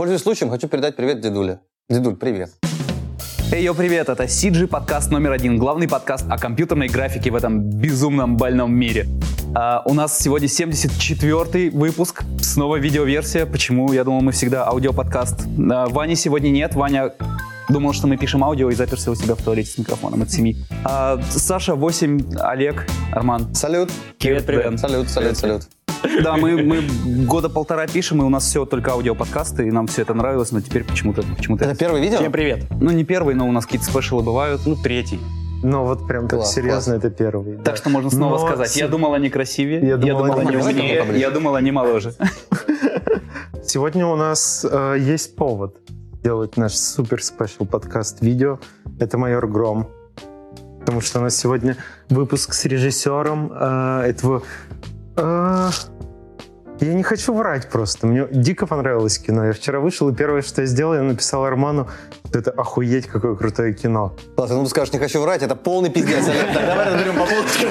Пользуясь случаем, хочу передать привет дедуле. Дедуль, привет. Эй, йо, привет, это CG подкаст номер один, главный подкаст о компьютерной графике в этом безумном больном мире. А, у нас сегодня 74-й выпуск, снова видеоверсия. Почему? Я думал, мы всегда аудиоподкаст. А, Вани сегодня нет, Ваня думал, что мы пишем аудио и заперся у себя в туалете с микрофоном от семьи. А, Саша 8, Олег, Арман. Салют. Привет, Дэн. Салют, салют, салют. Да, мы, мы года полтора пишем, и у нас все только аудиоподкасты, и нам все это нравилось, но теперь почему-то почему Это первое видео? Всем привет. Ну, не первый, но у нас какие-то спешилы бывают. Ну, третий. Ну вот прям так Класс, серьезно, это первый. Так что можно снова Но сказать. Я думал, они красивее. Я думал, думал, они умнее. Я думал, они моложе. Сегодня у нас э, есть повод делать наш супер спешл подкаст видео. Это майор Гром. Потому что у нас сегодня выпуск с режиссером э, этого... э, я не хочу врать просто. Мне дико понравилось кино. Я вчера вышел, и первое, что я сделал, я написал Арману, что это охуеть, какое крутое кино. Ладно, ну ты скажешь, не хочу врать, это полный пиздец. Давай разберем по полочкам.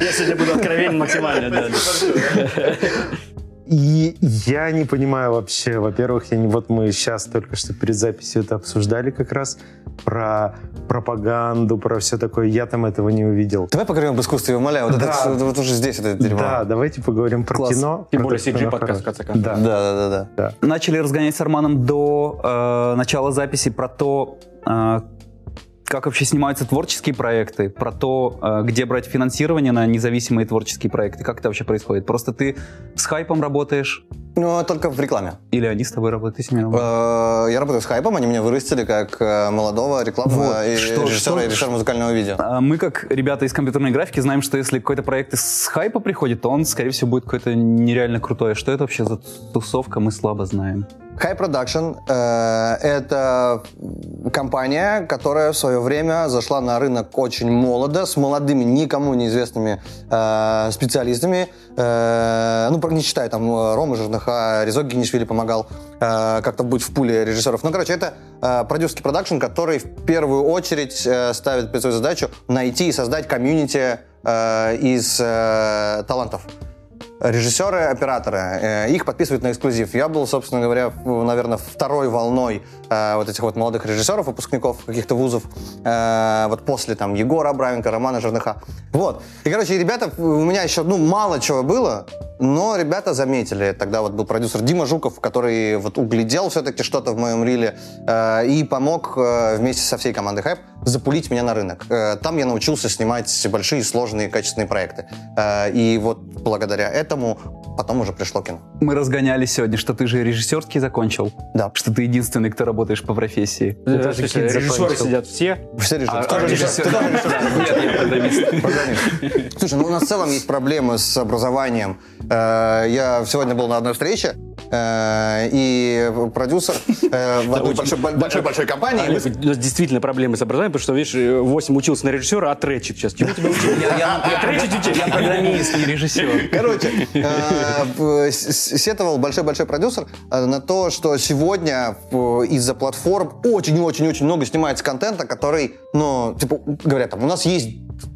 Я сегодня буду откровенен максимально, да. И я не понимаю вообще, во-первых, я не, вот мы сейчас только что перед записью это обсуждали как раз, про пропаганду, про все такое, я там этого не увидел. Давай поговорим об искусстве, умоляю. Вот, Да. это, вот- уже здесь это дерьмо. Да, давайте поговорим про Класс. кино. Тем про более то, что CG оно подкаст, в конце концов. Да. Да, да, да, да. Начали разгонять с Арманом до э, начала записи про то, э, как вообще снимаются творческие проекты, про то, э, где брать финансирование на независимые творческие проекты, как это вообще происходит. Просто ты с хайпом работаешь, Но только в рекламе. или они с тобой работают, ты с ними работаешь? Я работаю с хайпом, они меня вырастили как э, молодого рекламного Вот, и что- режиссера, что- и режиссера музыкального видео. А Мы, как ребята из компьютерной графики, знаем, что если какой-то проект из хайпа приходит, то он, скорее всего, будет какой-то нереально крутой. А Что это вообще за тусовка, мы слабо знаем. High Production э, это компания, которая в свое время зашла на рынок очень молодо, с молодыми, никому неизвестными э, специалистами. Э, ну, не считая там э, Рома Жернаха, Резок Генишвили помогал э, как-то быть в пуле режиссеров. Ну, короче, это э, продюсерский продакшн, который в первую очередь э, ставит перед собой задачу найти и создать комьюнити э, из э, талантов режиссеры, операторы, э, их подписывают на эксклюзив. Я был, собственно говоря, наверное, второй волной э, вот этих вот молодых режиссеров, выпускников каких-то вузов, э, вот после там Егора Абраменко, Романа Жерныха. Вот. И, короче, ребята, у меня еще, ну, мало чего было, но ребята заметили. Тогда вот был продюсер Дима Жуков, который вот углядел все-таки что-то в моем риле и помог вместе со всей командой Hype запулить меня на рынок. Э, там я научился снимать большие, сложные, качественные проекты. Э, и вот благодаря этому потом уже пришло кино. Мы разгоняли сегодня, что ты же режиссерский закончил. Да. Что ты единственный, кто работаешь по профессии. тоже тоже какие-то режиссеры закончил. сидят все. Все режиссеры. А- Кто а режиссер? Нет, я программист. Слушай, ну у нас в целом есть проблемы с образованием. Э, Я сегодня был на одной встрече, и продюсер в одной большой- большой-большой компании. Нас действительно проблемы с образованием, потому что, видишь, 8 учился на режиссера, а тречит сейчас. Чему тебя учить? Я, Тречить учить? я программист, не режиссер. Короче, э, с- сетовал большой-большой продюсер э, на то, что сегодня э, из-за платформ очень-очень-очень много снимается контента, который, ну, типа, говорят, там, у нас есть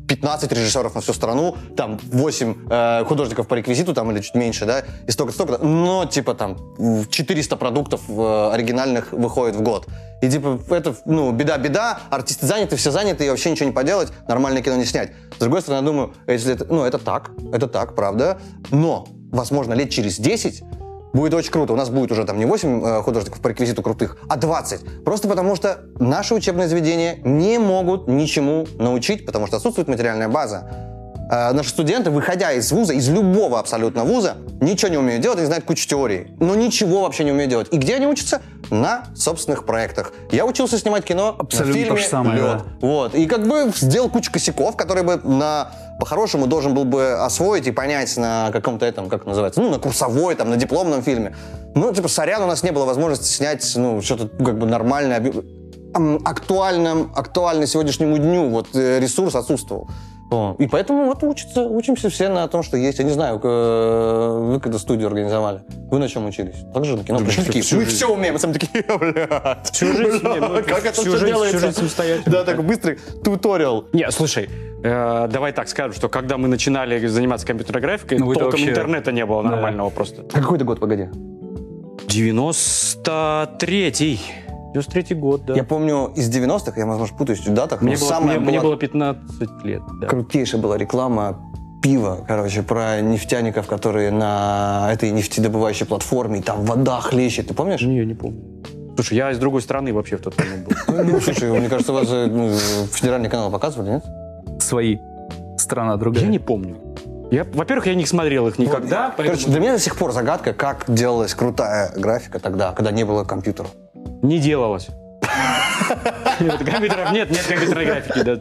15 режиссеров на всю страну, там 8 э, художников по реквизиту, там, или чуть меньше, да, и столько-столько, но, типа, там, 400 продуктов э, оригинальных выходит в год. И, типа, это, ну, беда-беда, артисты заняты, все заняты, и вообще ничего не поделать, нормальное кино не снять. С другой стороны, я думаю, если это, ну, это так, это так, правда, но, возможно, лет через 10 будет очень круто. У нас будет уже там не 8 э, художников по реквизиту крутых, а 20. Просто потому что наши учебные заведения не могут ничему научить, потому что отсутствует материальная база. Э, наши студенты, выходя из вуза, из любого абсолютно вуза, ничего не умеют делать, они знают кучу теорий, но ничего вообще не умеют делать. И где они учатся? На собственных проектах. Я учился снимать кино Абсолютно в фильме то же самое, «Лед». да. Вот. И как бы сделал кучу косяков, которые бы на по-хорошему должен был бы освоить и понять на каком-то этом, как это называется, ну, на курсовой, там, на дипломном фильме. Ну, типа, сорян, у нас не было возможности снять, ну, что-то как бы нормальное, актуальным, актуально сегодняшнему дню, вот, э, ресурс отсутствовал. О, И поэтому вот учатся, учимся все на том, что есть. Я не знаю, э, вы когда студию организовали, вы на чем учились? Так же на кино. Пришли такие, всю мы жизнь. все умеем. А сами такие, блядь. Всю жизнь, не, ну, Как это всю все жизнь- делается? всю жизнь самостоятельно. Да, так быстрый туториал. Не, слушай, э, давай так скажем, что когда мы начинали заниматься компьютерной графикой, Ну, толком вообще- интернета не было нормального просто. А какой ты год, погоди? 93-й. 93-й год, да. Я помню из 90-х, я, возможно, путаюсь в датах, Мне, но было, самая мне, мне была было 15 лет, да. крутейшая была реклама пива, короче, про нефтяников, которые на этой нефтедобывающей платформе, и там вода хлещет, ты помнишь? Не, не помню. Слушай, я из другой страны вообще в тот момент был. Ну, слушай, мне кажется, вас ну, федеральный канал показывали, нет? Свои. Страна другая. Я не помню. Я, во-первых, я не смотрел их никогда. Короче, поэтому для меня до сих пор загадка, как делалась крутая графика тогда, когда не было компьютера. Не делалось. Компьютеров нет, нет компьютерной графики. да.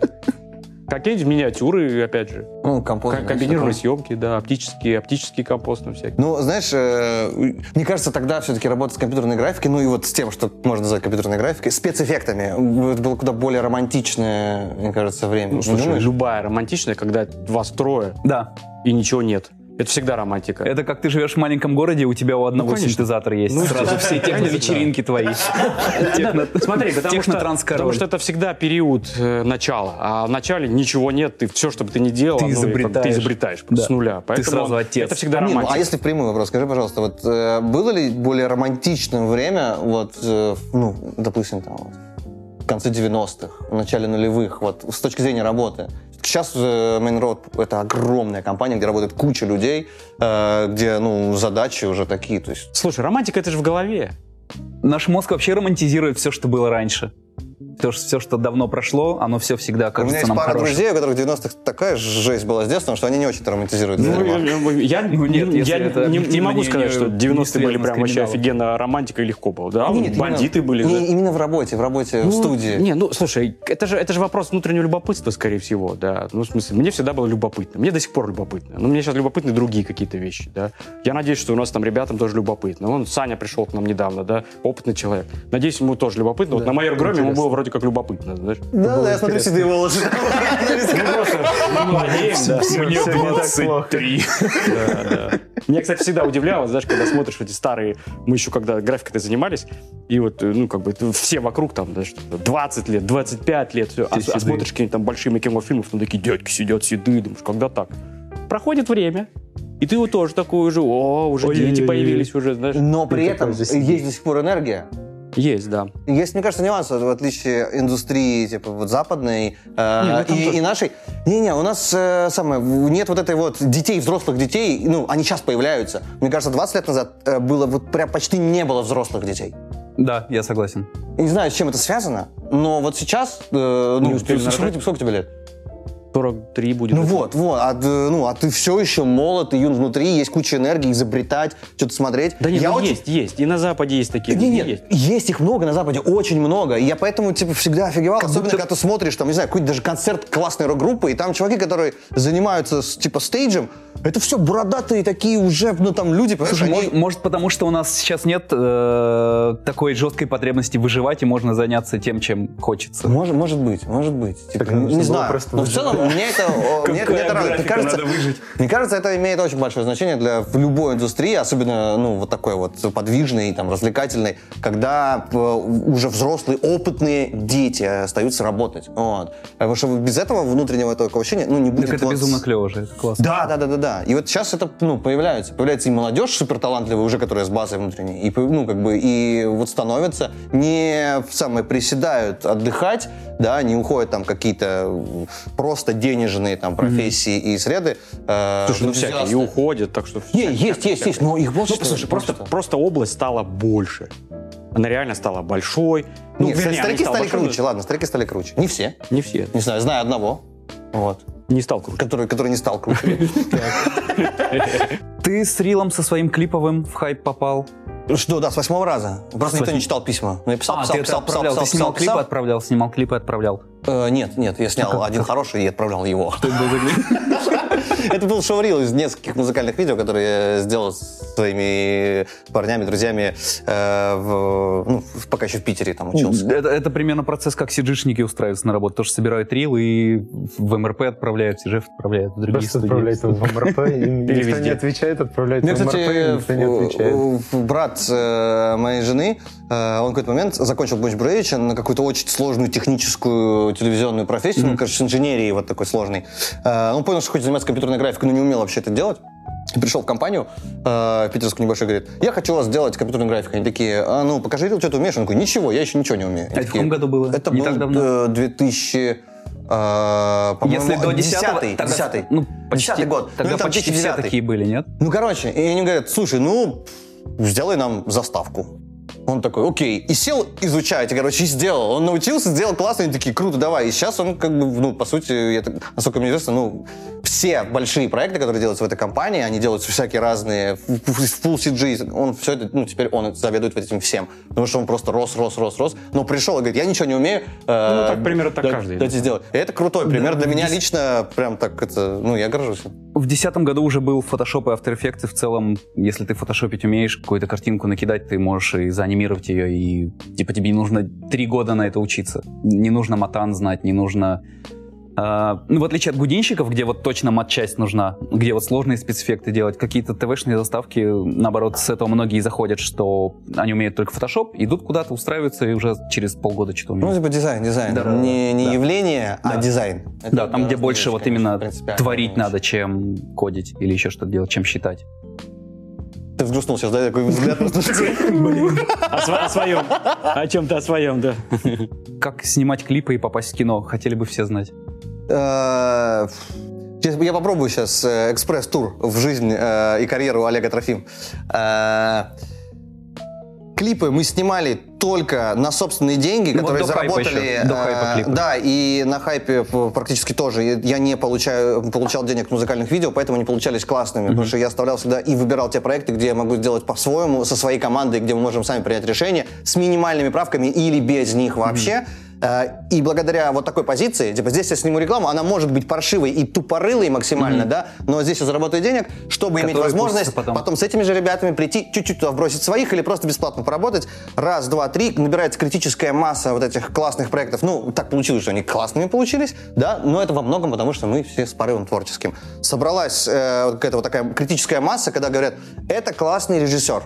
Какие-нибудь миниатюры, опять же. Ну, компост. Ком- Комбинированные съемки, да, оптические, оптические компосты всякие. Ну, знаешь, э, мне кажется, тогда все-таки работать с компьютерной графикой, ну и вот с тем, что можно назвать компьютерной графикой, спецэффектами, это было куда более романтичное, мне кажется, время. Ну, слушай, любая романтичная, когда вас трое Да. и ничего нет. Это всегда романтика. Это как ты живешь в маленьком городе, у тебя у одного Ну, синтезатор есть. Ну, Сразу все техновечеринки твои. Смотри, потому что, технотранскороль. потому что это всегда период э, начала. А в начале ничего нет, ты все, что бы ты ни делал, Ты бы изобретаешь. ты с нуля. Поэтому сразу отец. Это всегда Не, ну, романтика. а если в прямой вопрос, скажи, пожалуйста, вот э, было ли более романтичным время, вот, э, ну, допустим, там, в конце 90-х, в начале нулевых, вот, с точки зрения работы? Сейчас э, Main Road это огромная компания, где работает куча людей, э, где, ну, задачи уже такие, то есть... Слушай, романтика это же в голове. Наш мозг вообще романтизирует все, что было раньше. Все, все, что давно прошло, оно все всегда У меня кажется есть нам пара хорошим. друзей, у которых в 90-х такая жесть была с детства, что они не очень романтизируют. Ну, я, я- Ну, нет, я не, не могу не- сказать, не- что не 90-е были прям вообще офигенно романтика и легко было. Да, Не, нет, бандиты именно- были. не, да. именно в работе, в работе, в Ну, студии. Не, ну слушай, это же, это же вопрос внутреннего любопытства, скорее всего, да. Ну, в смысле, мне всегда было любопытно. Мне до сих пор любопытно. Но мне сейчас любопытны другие какие-то вещи, да. Я надеюсь, что у нас там ребятам тоже любопытно. Вон Саня пришел к нам недавно, да, опытный человек. Надеюсь, ему тоже любопытно. вот на майор Громе ему было вроде как любопытно, знаешь. Да, да, я смотрю седые волосы. Мы молодеем, да. Мне Всё не так плохо. 23. Да, да. Меня, кстати, всегда удивляло, знаешь, когда смотришь эти старые, мы еще когда графикой занимались, и вот, э, ну, как бы, все вокруг там, что 20 лет, 25 лет, все, а, а смотришь какие-нибудь там большие мейкинг фильмов, там такие дядьки сидят седые, думаешь, когда так? Проходит время, и ты вот тоже такой уже, о, уже дети появились уже, знаешь. Но при И этом же есть до сих пор энергия. Есть, да. Есть, мне кажется, нюанс, в отличие индустрии, типа, вот западной э, Не, ну и, тоже. и нашей. Не-не, у нас э, самое, нет вот этой вот детей, взрослых детей, ну, они сейчас появляются. Мне кажется, 20 лет назад э, было вот прям почти не было взрослых детей. Да, я согласен. Не знаю, с чем это связано, но вот сейчас, э, ну, Не успели сколько, сколько тебе лет? 43 будет. Ну вот, вот, а, ну, а ты все еще молод, и юн внутри, есть куча энергии, изобретать, что-то смотреть. Да нет, Я ну очень- есть, есть. И на Западе есть такие. Не, люди, нет, есть. есть. их много на Западе, очень много. И я поэтому типа всегда офигевал, особенно будто- когда ты смотришь, там, не знаю, какой-то даже концерт классной рок-группы, и там чуваки, которые занимаются типа стейджем, это все бородатые такие уже, ну там люди, Слушай, они- может, может, потому что у нас сейчас нет э, такой жесткой потребности выживать, и можно заняться тем, чем хочется. Может, может быть, может быть. Типа, Так не нужно было знаю. просто Но в целом мне это, мне, это радует. Мне кажется, мне кажется, это имеет очень большое значение для любой индустрии, особенно ну вот такой вот подвижной, там развлекательной, когда э, уже взрослые опытные дети остаются работать. Вот. Потому что без этого внутреннего этого ощущения, ну не будет. Так это вот- безумно клево же, это классно. Да, да, да, да, да. И вот сейчас это, ну, появляется. Появляется и молодежь супер талантливая уже, которая с базой внутренней. И, ну, как бы, и вот становятся, не самое приседают отдыхать, да, не уходят там какие-то просто денежные там профессии и среды. э, Слушай, ну всякие и уходят, так что... Не, есть, есть, есть, но их больше. Ну, послушай, просто, просто область стала больше. Она реально стала большой. Ну, Нет, вернее, старики стали большой, круче, ладно, старики стали круче. Не все. Не все. Не знаю, знаю одного. Вот. Не стал круче. Который, который не стал круче. Ты с Рилом со своим клиповым в хайп попал. Что, да, с восьмого раза. Просто никто не читал письма. Ну, я писал, А, писал, писал, писал, писал, ты снимал писал, клипы, писал. отправлял, снимал клипы, отправлял. Э, Нет, нет, я снял один хороший и отправлял его. Что это был за клип? Это был шоурил из нескольких музыкальных видео, которые я сделал с своими парнями, друзьями, э, в- ну, пока еще в Питере там учился. Это, это примерно процесс, как сиджишники устраиваются на работу. Тоже собирают рил и в МРП отправляют, сижев отправляют в другие Просто студии. его в МРП, никто везде. не отвечает, отправляет Мне, в МРП, никто не отвечает. брат э, моей жены, он в какой-то момент закончил Бонч Бруевича на какую-то очень сложную техническую телевизионную профессию, ну, кажется, с инженерией вот такой сложной. Э, Он понял, что хочет заниматься компьютерной графикой, но не умел вообще это делать. И пришел в компанию, э, питерскую небольшую, говорит, я хочу у вас сделать компьютерную графику. Они такие, а, ну, покажи, что ты умеешь. Он такой, ничего, я еще ничего не умею. Они А это в каком году было? Это Не был так давно? э, 2000... э, по-моему, Если до 10 10 тогда, 10 ну, почти, 10 год. Тогда Ну, там почти все 2009. такие были, нет? Ну, короче, и они говорят, слушай, ну, сделай нам заставку. Он такой, окей. И сел изучать, и, короче, и сделал. Он научился, сделал классно, они такие, круто, давай. И сейчас он, как бы, ну, по сути, я насколько мне известно, ну, все большие проекты, которые делаются в этой компании, они делаются всякие разные, в- full CG, он все это, ну, теперь он заведует вот этим всем. Потому что он просто рос, рос, рос, рос. Но пришел и говорит, я ничего не умею. э, Ну, так примерно так да- каждый. Дайте сделать. И это крутой пример. Да, Для меня дес- лично прям так, это, ну, я горжусь. В 2010 году уже был Photoshop и After Effects, и в целом, если ты фотошопить умеешь, какую-то картинку накидать, ты можешь и заанимировать ее, и типа тебе не нужно три года на это учиться. Не нужно матан знать, не нужно... а, ну, в отличие от гудинщиков, где вот точно мат-часть нужна, где вот сложные спецэффекты делать, какие-то ТВ-шные заставки, наоборот, с этого многие заходят, что они умеют только Photoshop, идут куда-то, устраиваются, и уже через полгода что-то Ну, умеют. типа дизайн, дизайн. Да, не не да. явление, а Да. дизайн. Это Да, там, где больше вещи, вот конечно, именно творить надо, чем кодить или еще что-то делать, чем считать. Ты взгрустнул сейчас, да, такой взгляд просто такой. О, сво- о своем. О чем-то о своем, да. Как снимать клипы и попасть в кино, хотели бы все знать. Э, сейчас Я попробую сейчас э, экспресс-тур в жизнь э, и карьеру Олега Трофим. Клипы мы снимали только на собственные деньги, Ну, вот которые хайпа заработали. э. Да, и на хайпе практически тоже. Я не получаю, получал денег музыкальных видео, поэтому они получались классными. Потому что я оставлял всегда и выбирал те проекты, где я могу сделать по-своему, со своей командой, где мы можем сами принять решение, с минимальными правками или без них вообще. Э, И благодаря вот такой позиции, типа здесь я сниму рекламу, она может быть паршивой и тупорылой максимально, да, но здесь я заработаю денег, чтобы иметь Которые возможность потом. потом с этими же ребятами прийти, чуть-чуть туда вбросить своих или просто бесплатно поработать. Раз, два, три, набирается критическая масса вот этих классных проектов. Ну, так получилось, что они классными получились, да, но это во многом потому, что мы все с порывом творческим. Собралась э, какая-то вот такая критическая масса, когда говорят, это классный режиссер.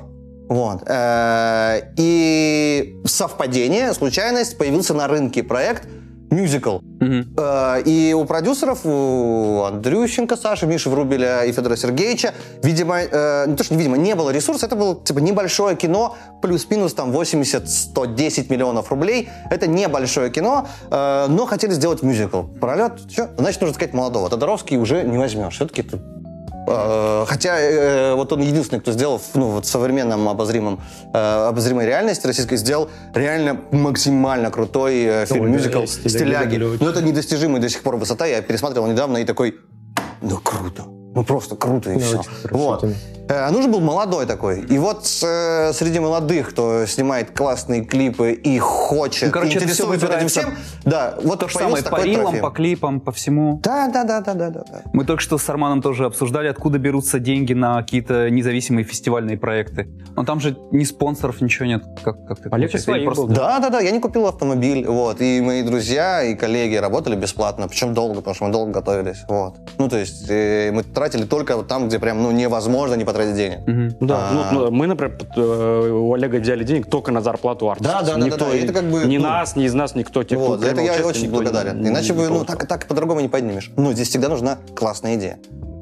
Вот. Э, И совпадение, случайность, появился на рынке проект мюзикл. Э, И у продюсеров, у Андрющенко, Саши, Миши Врубеля и Федора Сергеевича, видимо, э, не то, что невидимо, не было ресурса, это было типа небольшое кино, плюс-минус там 80-110 миллионов рублей. Это небольшое кино, но хотели сделать мюзикл. Пролет, что? Значит, нужно сказать молодого. Тодоровский уже не возьмешь. Все-таки Хотя э, вот он единственный, кто сделал ну, вот в современном обозримом, э, обозримой реальности российской, сделал реально максимально крутой э, фильм, Ой, да, мюзикл «Стиляги» Но это недостижимая до сих пор высота. Я пересматривал недавно и такой, ну круто. Ну просто круто и все. Вот. Э, нужен был молодой такой. И вот э, среди молодых, кто снимает классные клипы и хочет, Ну, короче, это всё интересуется этим всем, да, вот То же самое по рилам, Трофим. по клипам, по всему. Да, да, да, да, да, да. да. Мы только что с Арманом тоже обсуждали, откуда берутся деньги на какие-то независимые фестивальные проекты. Но там же ни спонсоров, ничего нет. Как, как это Олег получается? и своим просто- был, Да, да, да, я не купил автомобиль, вот, и мои друзья и коллеги работали бесплатно, причем долго, потому что мы долго готовились, вот. Ну, то есть э, мы тратили только вот там, где прям, ну, невозможно не потратить денег. Мгм. Да, А. ну, ну, мы, например, э, у Олега взяли денег только на зарплату артиста. Да, да, да, Никто, да, да, это как бы, ни ну, нас, ни из нас, никто тебе Вот, за это я очень благодарен. не- Иначе не бы, ну, так, так по-другому не поднимешь. Ну, здесь всегда нужна классная идея.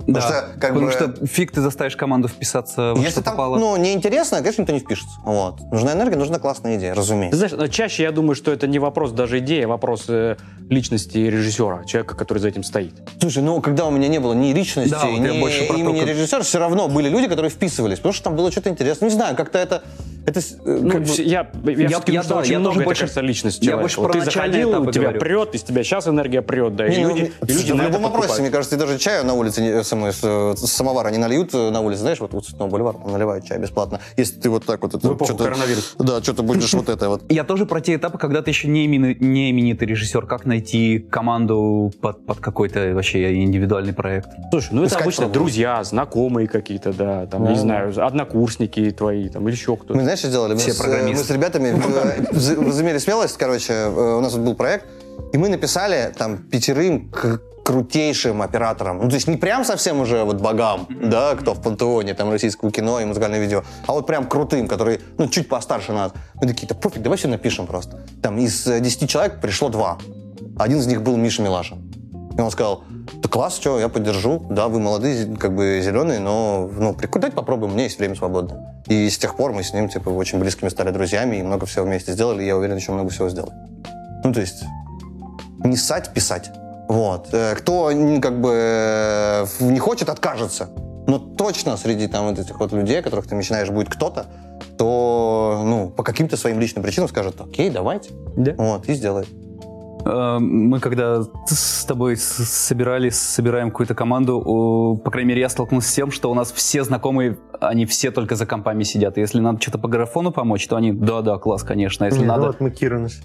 Да, Потому что, как потому бы, что фиг ты заставишь команду вписаться во если что там, попало. ну, неинтересно, конечно, никто не впишется. Вот. Нужна энергия, нужна классная идея, Ты разумеется. знаешь, но чаще я думаю, что это не вопрос даже идеи, а вопрос э, личности режиссера, человека, который за этим стоит. Слушай, ну, когда у меня не было ни личности, Да, вот ни больше имени как- режиссера, все равно были люди, которые вписывались, потому что там было что-то интересное. Не знаю, как-то это... это э, Ну, как бы- я, я, Я- я- что да, очень я много тоже это, больше- кажется, личность я человека. больше Вот про ты заходил, у тебя говорю. прет, из тебя сейчас энергия прет, да, и Не, ну, люди, и люди в на любом вопросе, мне кажется, даже чаю на улице не- самое, с, э, с самовара не нальют э, на улице, знаешь, вот у Цветного бульвара наливают чай бесплатно. Если ты вот так вот... это В эпоху что-то- коронавируса. Да, что-то будешь вот это вот. Я тоже про те этапы, когда ты еще не, имени- не именитый режиссер. Как найти команду под, под какой-то вообще индивидуальный проект? Слушай, ну это обычно друзья, знакомые какие-то, да, там, не знаю, однокурсники твои, там, или еще кто-то. Что сделали? Мы Все с, э, программисты. мы с ребятами э, возымели смелость, короче, э, у нас вот был проект, и мы написали там пятерым крутейшим операторам. Ну, то есть не прям совсем уже вот богам, да, кто в пантеоне там российского кино и музыкальное видео, а вот прям крутым, которые, ну, чуть постарше нас. Мы такие, да пофиг, давай все напишем просто. Там из э, 10 человек пришло два. Один из них был Миша Милашин. И он сказал, Да класс, что, я поддержу. Да, вы молодые, как бы зеленые, но ну, прикольно, давайте попробуем, у меня есть время свободное. И с тех пор мы с ним, типа, очень близкими стали друзьями и много всего вместе сделали, и я уверен, еще много всего сделаем. Ну, то есть, не ссать, писать. Вот. Э, Кто как бы э, не хочет, откажется. Но точно среди там вот этих вот людей, которых ты начинаешь, будет кто-то, то, ну, по каким-то своим личным причинам скажет, окей, давайте. Да. Вот, и сделает. Э, Мы когда с тобой с- собирались, собираем какую-то команду, по крайней мере, я столкнулся с тем, что у нас все знакомые, они все только за компами сидят. И если надо что-то по графону помочь, то они, да-да, класс, конечно. А если Не, ну надо... вот мы Кира нашли.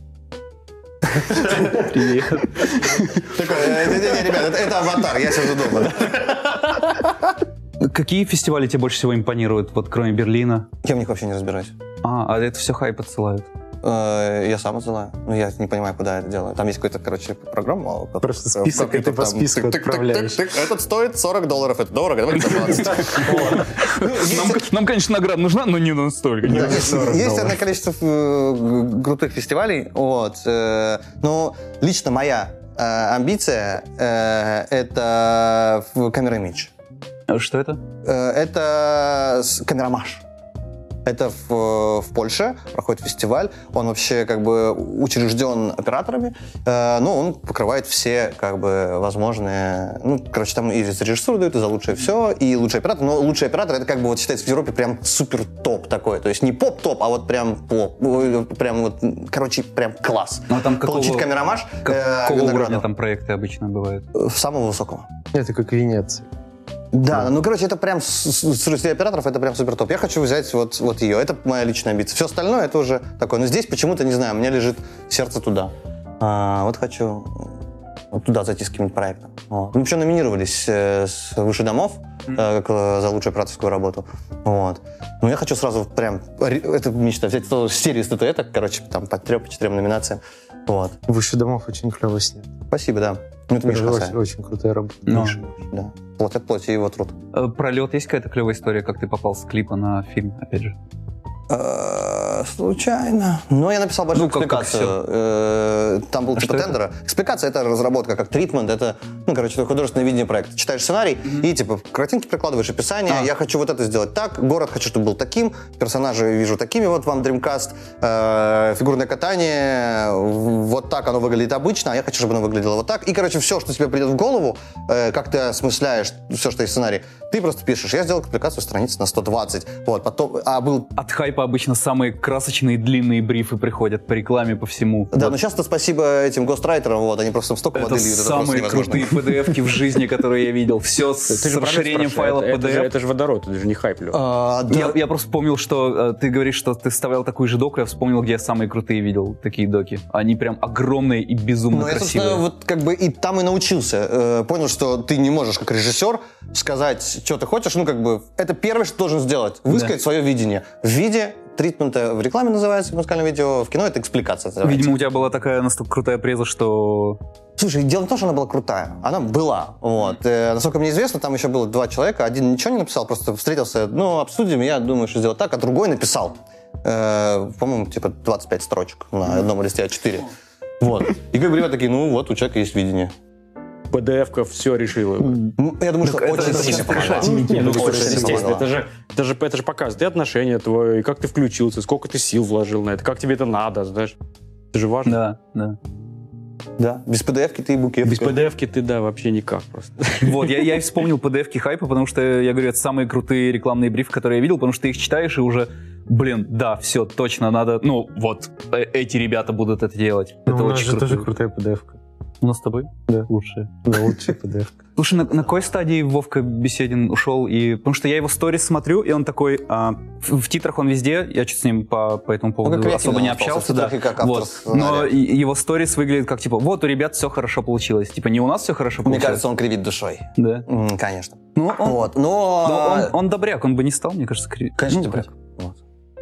Привет. Такой, э, не-не-не, ребят, это, это аватар, я сижу дома. Какие фестивали тебе больше всего импонируют, вот кроме Берлина? Я в них вообще не разбираюсь. А, а это все хайп отсылают. Э, Я сам отсылаю. Ну, я не понимаю, куда это делаю. Там есть какой-то, короче, программа. Просто как- список, и ты это по списку отправляешь. Этот стоит 40 долларов, это дорого, давайте за 20. Вот. Есть- Нам, конечно, награда нужна, но не настолько. Есть, 40 есть долларов. одно количество э, крутых фестивалей, вот. э, Но лично моя э, амбиция э, это камера имидж. Что это? Э, Это камерамаш. Это в, в Польше проходит фестиваль. Он вообще как бы учрежден операторами, э, но он покрывает все как бы возможные... Ну, короче, там и за режиссуру дают, и за лучшее все, и лучший оператор. Но лучший оператор это как бы вот считается в Европе прям супер топ такой. То есть не поп-топ, а вот прям поп. Прям вот, короче, прям класс. Ну, а там какого- Получить камерамаш э, Какого уровня там проекты обычно бывают? Э, Самого высокого. Это как Венеция. Да, ну, короче, это прям с- с- среди операторов это прям супер топ. Я хочу взять вот, вот ее. Это моя личная амбиция. Все остальное это уже такое. Но здесь почему-то, не знаю, у меня лежит сердце туда. А, вот хочу вот туда зайти с каким-нибудь проектом. Вот. Мы еще номинировались э, с «Выше домов» э, как, э, за лучшую операторскую работу. Вот. Но я хочу сразу прям... Это мечта. Взять серию статуэток, короче, там по трем, по четырем номинациям. Вот. Выше домов очень клево снят. Спасибо, да. Ну, это Миша Очень, очень крутая работа. Ну. Миша. Да. Плоть от плоти его труд. Э, Пролет, есть какая-то клевая история, как ты попал с клипа на фильм, опять же? Случайно. Но я написал большую Ну, экспликацию. Э, Там был А типа что это? тендера. Экспликация это разработка, как тритмент, это, ну, короче, это художественное видение проекта. Читаешь сценарий и типа картинки прикладываешь, описание. А. Я хочу вот это сделать так, город хочу, чтобы был таким, персонажи вижу такими, вот вам Dreamcast, э, фигурное катание, вот так оно выглядит обычно, а я хочу, чтобы оно выглядело вот так. И, короче, все, что тебе придет в голову, э, как ты осмысляешь все, что есть в сценарии, ты просто пишешь. Я сделал экспликацию страниц на 120. Вот, потом, а был От хайпа обычно самые красочные длинные брифы приходят по рекламе, по всему. Да, Вот но сейчас-то спасибо этим гострайтерам, вот, они просто столько это просто самые крутые PDF-ки в жизни, которые я видел. Все с, с расширением файла это, это, же, PDF. это же водород, это же не хайп, Лёх. А, да. Я, я просто вспомнил, что э, ты говоришь, что ты вставлял такую же доку, я вспомнил, где я самые крутые видел такие доки. Они прям огромные и безумно Ну, я, красивые. собственно, вот как бы и там и научился. Э, понял, что ты не можешь, как режиссер, сказать, что ты хочешь. Ну, как бы, это первое, что должен сделать. Высказать свое видение. В виде тритмента в рекламе называется, в музыкальном видео, в кино это экспликация называется. Видимо, у тебя была такая настолько крутая преза, что... Слушай, дело в том, что она была крутая. Она была. Вот. Э, насколько мне известно, там еще было два человека. Один ничего не написал, просто встретился, ну, обсудим, я думаю, что сделать так, а другой написал. Э, по-моему, типа 25 строчек на одном листе А4. Вот. И как бы ребята такие, ну вот, у человека есть видение. PDF-ка все решила. Ну, Я думаю, что Так очень это сильно. Не, ну, естественно, это же, это, же, это же показывает и отношения твои, и как ты включился, сколько ты сил вложил на это, как тебе это надо, знаешь. Это же важно. Да, да. Да, без PDF-ки ты и букет. Без PDF-ки ты, да, вообще никак просто. Вот, я, я и вспомнил PDF-ки хайпа, потому что, я говорю, это самые крутые рекламные брифы, которые я видел, потому что ты их читаешь и уже, блин, да, все, точно надо, ну, вот, э, эти ребята будут это делать. Ну, это у нас очень же круто. тоже крутая PDF-ка. У нас с тобой? Да. Лучшая. Да, лучшая PDF-ка. Слушай, на, на какой стадии Вовка Беседин ушел? И, потому что я его сторис смотрю, и он такой, а, в, в титрах он везде, я чуть с ним по, по этому поводу как особо не общался, да. как вот. Но его сторис выглядит как, типа, вот, у ребят все хорошо получилось. Типа, не у нас все хорошо Мне получилось. кажется, он кривит душой. Да. Конечно. Ну, он, Вот, но... но он, он добряк, он бы не стал, мне кажется, кри- Конечно, ну, добряк.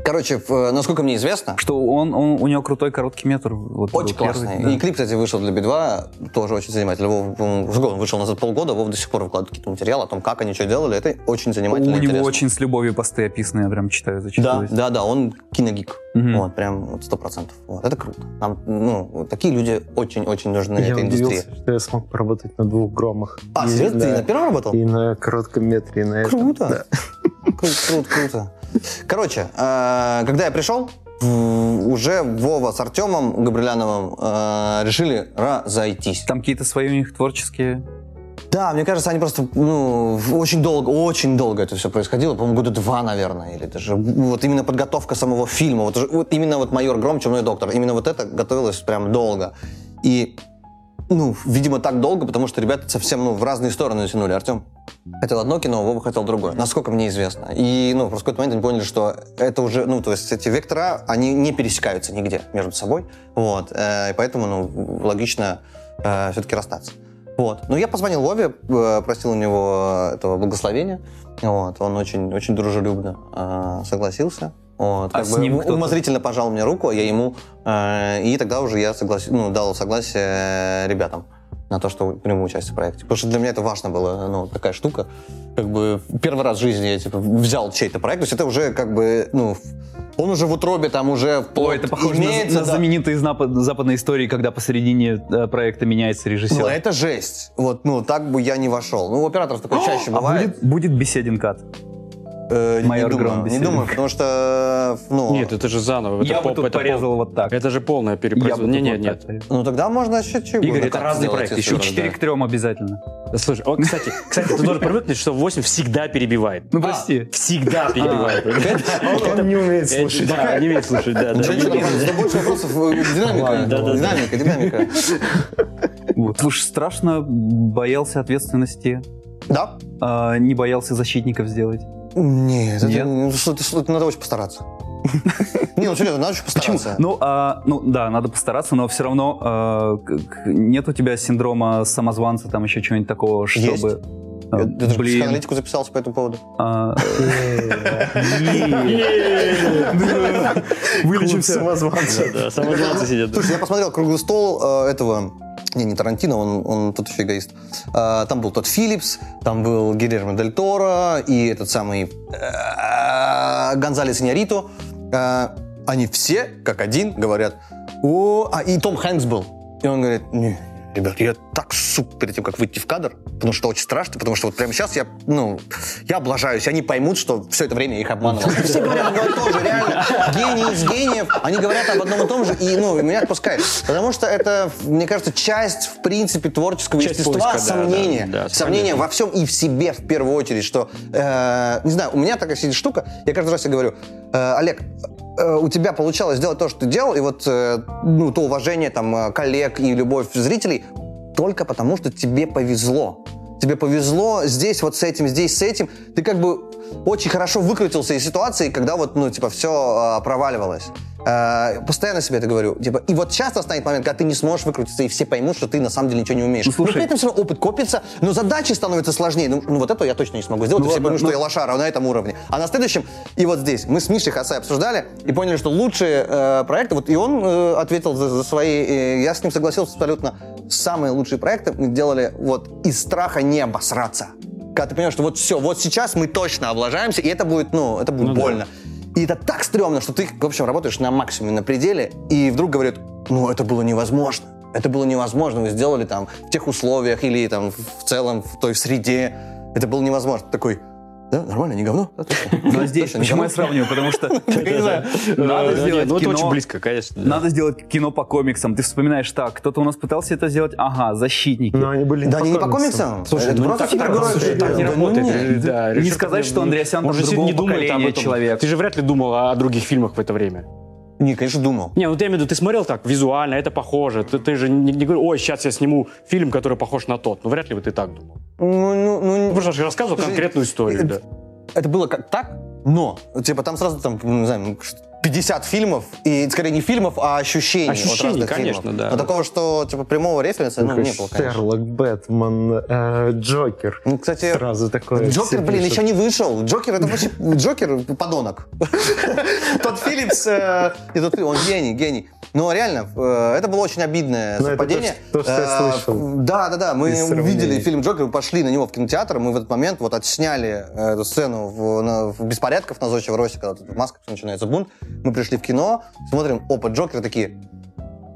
Короче, в- э, насколько мне известно, Что он, он, у него крутой короткий метр. Вот очень был первый, классный. да. И клип, кстати, вышел для Би-2, тоже очень занимательный. Вов, он вышел назад полгода, Вов до сих пор выкладывает какие-то материалы о том, как они что делали. Это очень У занимательно него интересно. очень с любовью посты описаны, я прям читаю Да, зачитываю. да, да, он киногик. Мгм. Вот, прям вот сто процентов. Вот, это круто. Нам, ну, такие люди очень-очень нужны Я этой индустрии. удивился, что я смог поработать на двух громах. А, И- серьезно? Ты да. на первом работал? И на коротком метре, и на этом. Круто. Да. Круто, круто, круто. Короче, э, когда я пришел, уже Вова с Артемом Габриляновым э, решили разойтись. Там какие-то свои у них творческие... Да, мне кажется, они просто ну, очень долго, очень долго это все происходило, по-моему, года два, наверное, или даже вот именно подготовка самого фильма, вот, вот именно вот «Майор Гром. Чумной доктор», именно вот это готовилось прям долго. И, ну, видимо, так долго, потому что ребята совсем, ну, в разные стороны тянули. Артем хотел одно кино, Вова хотел другое, насколько мне известно. И, ну, просто в какой-то момент они поняли, что это уже, ну, то есть эти вектора, они не пересекаются нигде между собой, вот, э, и поэтому, ну, логично все-таки расстаться. Вот. Но я позвонил Вове, э, просил у него этого благословения. Вот. Он очень, очень дружелюбно э, согласился. Вот. А с бы ним кто-то? умозрительно пожал мне руку, я ему. э, и тогда уже я соглас... ну, дал согласие ребятам на то, что приму участие в проекте. Потому что для меня это важно было, ну, такая штука. Как бы первый раз в жизни я типа, взял чей-то проект, то есть это уже как бы, ну, он уже в утробе там уже Ой, это похоже на, имеется, на да. знаменитые запад- западные истории, когда посередине э, проекта меняется режиссер. Ну, это жесть. Вот, ну, так бы я не вошел. Ну, у операторов такое чаще а бывает. будет, будет беседен кат? Э, Майор не Гром думаю, не думаю, потому что, ну... Нет, это же заново. я это бы пол- тут это пол- порезал вот так. Это же полное Я бы перепроизводство. тут Не, вот нет, нет. Ну, тогда можно еще чего Игорь, это разный проект, еще И раз, что. 4 да. к 3 обязательно. Слушай, о, кстати, кстати, ты должен привыкнуть, что 8 всегда перебивает. Ну, прости. Всегда перебивает. Он не умеет слушать. Да, не умеет слушать, да. больше вопросов. э, Динамика, динамика, динамика. Вот. Слушай, страшно боялся ответственности, Да? а, не боялся защитников сделать. Нет, Нет? это, ну, что, это, что, это надо очень постараться. Не, ну серьезно, надо очень Почему? постараться. Ну, а, ну да, надо постараться, но все равно а, к- к- нет у тебя синдрома самозванца, там еще чего-нибудь такого, чтобы... а, Я даже блин, психоаналитику записался по этому поводу. а, Вылечимся. Самозванца. Самозванцы сидят. Слушай, я посмотрел круглый стол э, этого. Не, не Тарантино, он, он тот еще эгоист. А, там был тот Филлипс, там был Гильермо Дель Торо и этот самый э, Гонзалес Иньярито. А, они все, как один, говорят, о, а и Том Хэнкс был. И он говорит, не, ребят, я так суп перед тем, как выйти в кадр, потому что очень страшно, потому что вот прямо сейчас я, ну, я облажаюсь, они поймут, что все это время я их обманывал. Все говорят одно и то же, реально. Гений из гениев, они говорят об одном и том же, и, ну, меня отпускает. Потому что это, мне кажется, часть, в принципе, творческого Часть естества, поиска, сомнения. да, да, сомнения во всем и в себе в первую очередь, что, э, не знаю, у меня такая сидит штука, я каждый раз себе говорю, э, Олег, э, у тебя получалось сделать то, что ты делал, и вот э, ну, то уважение там э, коллег и любовь зрителей только потому, что тебе повезло. Тебе повезло здесь вот с этим, здесь с этим. Ты как бы очень хорошо выкрутился из ситуации, когда вот, ну, типа, все проваливалось. Э, постоянно себе это говорю. Типа, и вот сейчас настанет момент, когда ты не сможешь выкрутиться, и все поймут, что ты на самом деле ничего не умеешь. Ну, слушай. но при этом все равно опыт копится, но задачи становятся сложнее. Ну, ну, вот это я точно не смогу сделать, Ну, все поймут, что ну- я лошара на этом уровне. А на следующем, и вот здесь, мы с Мишей Хасай обсуждали и поняли, что лучшие э, проекты, вот и он э, ответил за, за свои, э, я с ним согласился абсолютно, самые лучшие проекты мы делали вот из страха не обосраться. Когда ты понимаешь, что вот все, вот сейчас мы точно облажаемся, и это будет, ну, это будет Ну да. больно. И это так стрёмно, что ты, в общем, работаешь на максимуме, на пределе, и вдруг говорят, ну, это было невозможно. Это было невозможно, вы сделали там в тех условиях или там в целом в той среде. Это было невозможно. Такой, да, нормально, не говно? Да, здесь, почему я сравниваю? Потому что, надо да, сделать Ну, это кино, очень близко, конечно. надо сделать кино по комиксам. Ты вспоминаешь, так, кто-то у нас пытался это сделать, ага, защитники. Но они были Да, они не по комиксам. Слушай, это ну просто так, не ну работает. Не сказать, что Андреасян там другого не думает об поколения человек. Ты же вряд ли думал о других фильмах в это время. Не, конечно, думал. Не, ну ты, я имею в виду, ты смотрел так, визуально, это похоже. Ты, ты же не, не говорил, ой, сейчас я сниму фильм, который похож на тот. Ну, вряд ли бы ты так думал. Ну, ну, ну, Ну, просто же рассказывал конкретную историю, да. это было как так, но, типа, там сразу, там, не знаю, 50 фильмов, и скорее не фильмов, а ощущений. от Ощущений, разных конечно, фильмов. да. Но такого, что типа прямого референса, ну, не было, конечно. Шерлок, Бэтмен, э, Джокер. Ну, кстати, Сразу такое. Джокер, блин, пишут. еще не вышел. Джокер это вообще Джокер подонок. Тот Филлипс, э, и тот он гений, гений. Но реально, э, это было очень обидное Ну, это совпадение. то, что- то, что я Э, слышал. Да, да, да. Мы увидели фильм Джокер, мы пошли на него в кинотеатр, мы в этот момент вот отсняли э, эту сцену в, на- в беспорядках на Зодчего Росе, когда тут в масках начинается бунт. Мы пришли в кино, смотрим, опа, Джокер, такие,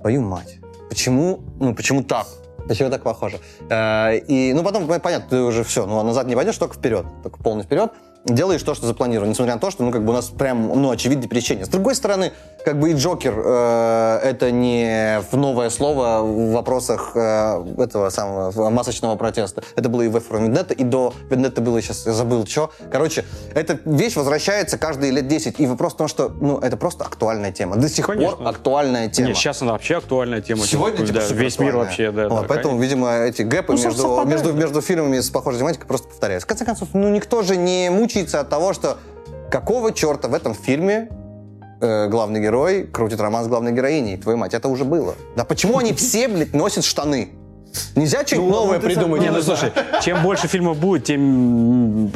твою мать, почему, ну, почему так? Почему так похоже? И, ну, потом, понятно, ты уже все, ну, а назад не пойдешь, только вперед, только полный вперед. Делаешь то, что запланировано, несмотря на то, что, ну, как бы у нас прям, ну, очевидное пересечение. С другой стороны, как бы и Джокер э, это не в новое слово в вопросах э, этого самого масочного протеста. Это было и в for Vendetta, и до Vendetta было, сейчас я забыл, что. Короче, эта вещь возвращается каждые лет 10. И вопрос в том, что, ну, это просто актуальная тема. До сих Конечно. пор актуальная тема. Нет, сейчас она вообще актуальная тема. Сегодня типа, да, весь мир вообще, да. Вот, да, поэтому, конечно. видимо, эти гэпы Ну, между, между, между фильмами с похожей тематикой просто повторяются. В конце концов, ну никто же не мучается от того, что какого черта в этом фильме э, главный герой крутит роман с главной героиней. Твою мать, это уже было. Да почему они все, блядь, носят штаны? Нельзя что-нибудь новое придумать? Не, ну слушай, чем больше фильмов будет, тем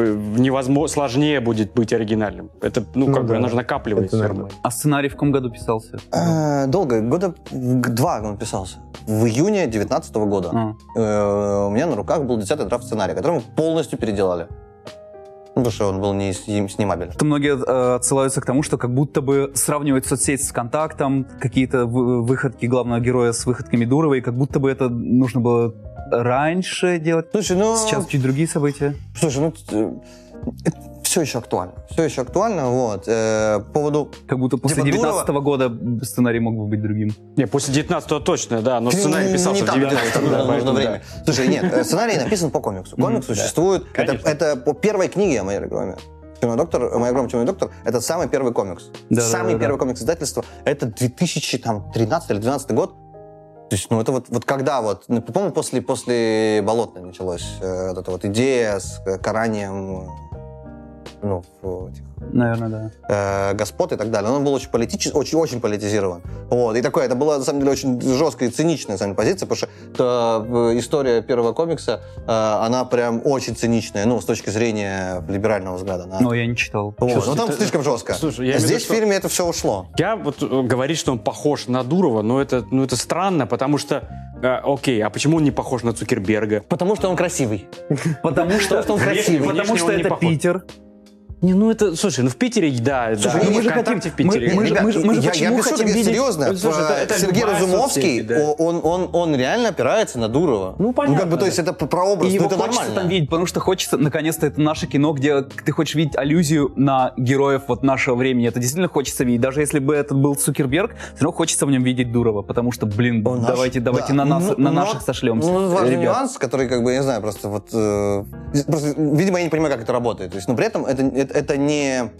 невозможно, сложнее будет быть оригинальным. Это, ну, Ну как бы, да, оно же накапливается. А сценарий в каком году писался? Э, Долго, года два он писался. В июне 19 года. А. Э, У меня на руках был 10-й драфт сценария, который мы полностью переделали. Потому что он был не сни- снимабелен. Что многие э, отсылаются к тому, что как будто бы сравнивать соцсеть с контактом, какие-то вы- выходки главного героя с выходками Дурова, и как будто бы это нужно было раньше делать. Слушай, ну... Сейчас чуть другие события. Слушай, ну... все еще актуально. Все еще актуально, вот. Э, По поводу... Как будто после Типа 19 года сценарий мог бы быть другим. Не, после 19 точно, да, но сценарий писался не в так 19 делается, да, нужно, время. Слушай, нет, э, сценарий написан по комиксу. Комикс существует. Это, это по первой книге о моей громе. Темный доктор, «Моя гром, темный доктор» — это самый первый комикс. Да, самый да, да, первый да. комикс издательства. Это 2013 или 2012 год. То есть, ну, это вот, вот когда вот, ну, по-моему, после, после Болотной началась э, вот эта вот идея с э, каранием, э, ну, в этих Наверное, да. э, господ и так далее. Он был очень политически, очень, очень политизирован. Вот. И такое, это была, на самом деле, очень жесткая и циничная, на самом деле, позиция, потому что это, э, история первого комикса, э, она прям очень циничная, ну, с точки зрения либерального взгляда. на- Но я не читал. Вот. Слушай, Ну, там это- слишком жестко. Слушай, я Здесь что- в фильме это все ушло. Я вот э, говорит, что он похож на Дурова, но это, ну, это странно, потому что, э, окей, а почему он не похож на Цукерберга? Потому что он красивый. Потому что, он красивый. Потому что это. Питер. Не, ну это, слушай, ну в Питере, да, Слушай, да, ну мы же хотим- в Питере. мы- мы же- Ребят, мы я, почему я без хотим шуток, видеть- серьезно. Слушай, это- это Сергей Разумовский, да. он, он, он реально опирается на Дурова. Ну, как бы, понятно, то есть это прообраз, И ну, его это хочется нормально. там видеть, потому что хочется, наконец-то, это наше кино, где ты хочешь видеть аллюзию на героев вот нашего времени. Это действительно хочется видеть. Даже если бы это был Цукерберг, все равно хочется в нем видеть Дурова, потому что, блин, Он наш- давайте, давайте да. на, нас, Ну, на но- наших сошлемся. Ну, важный ребят. нюанс, который, как бы, я не знаю, просто вот... э, просто, видимо, я не понимаю, как это работает. То есть, но при этом это, это, это не...